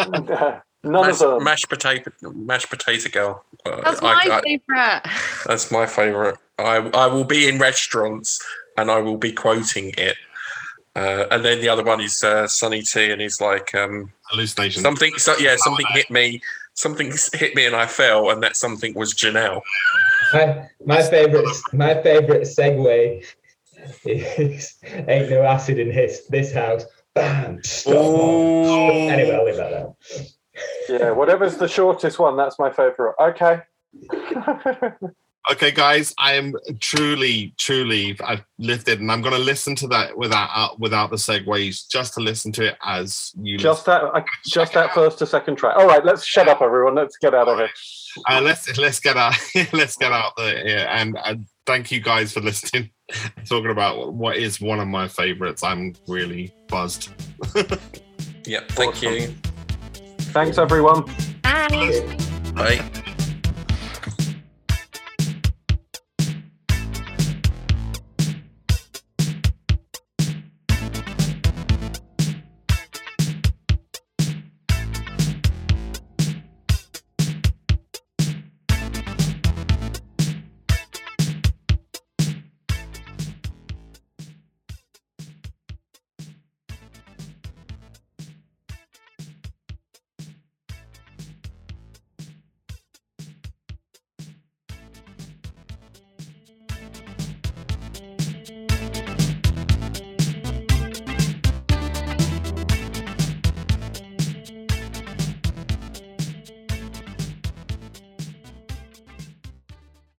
None mashed, of them. mashed potato, mashed potato girl. Uh, That's I- my favorite. that's my favorite. I I will be in restaurants and I will be quoting it. Uh, and then the other one is uh, Sonny T, and he's like um, Hallucination. something. So yeah, something hit me. Something hit me, and I fell, and that something was Janelle. My, my favorite my favorite segue is ain't no acid in his this house. Bam. Stop. Anyway, I'll leave that there. Yeah, whatever's the shortest one, that's my favorite. Okay. Okay, guys, I am truly, truly I've lifted, and I'm going to listen to that without uh, without the segues, just to listen to it as you. just that uh, just that first to second track. All right, let's shut up everyone. Let's get out of here. Uh, let's let's get out let's get out there yeah, and uh, thank you guys for listening talking about what is one of my favorites i'm really buzzed Yep. Thank you. Thanks everyone. Bye. Bye.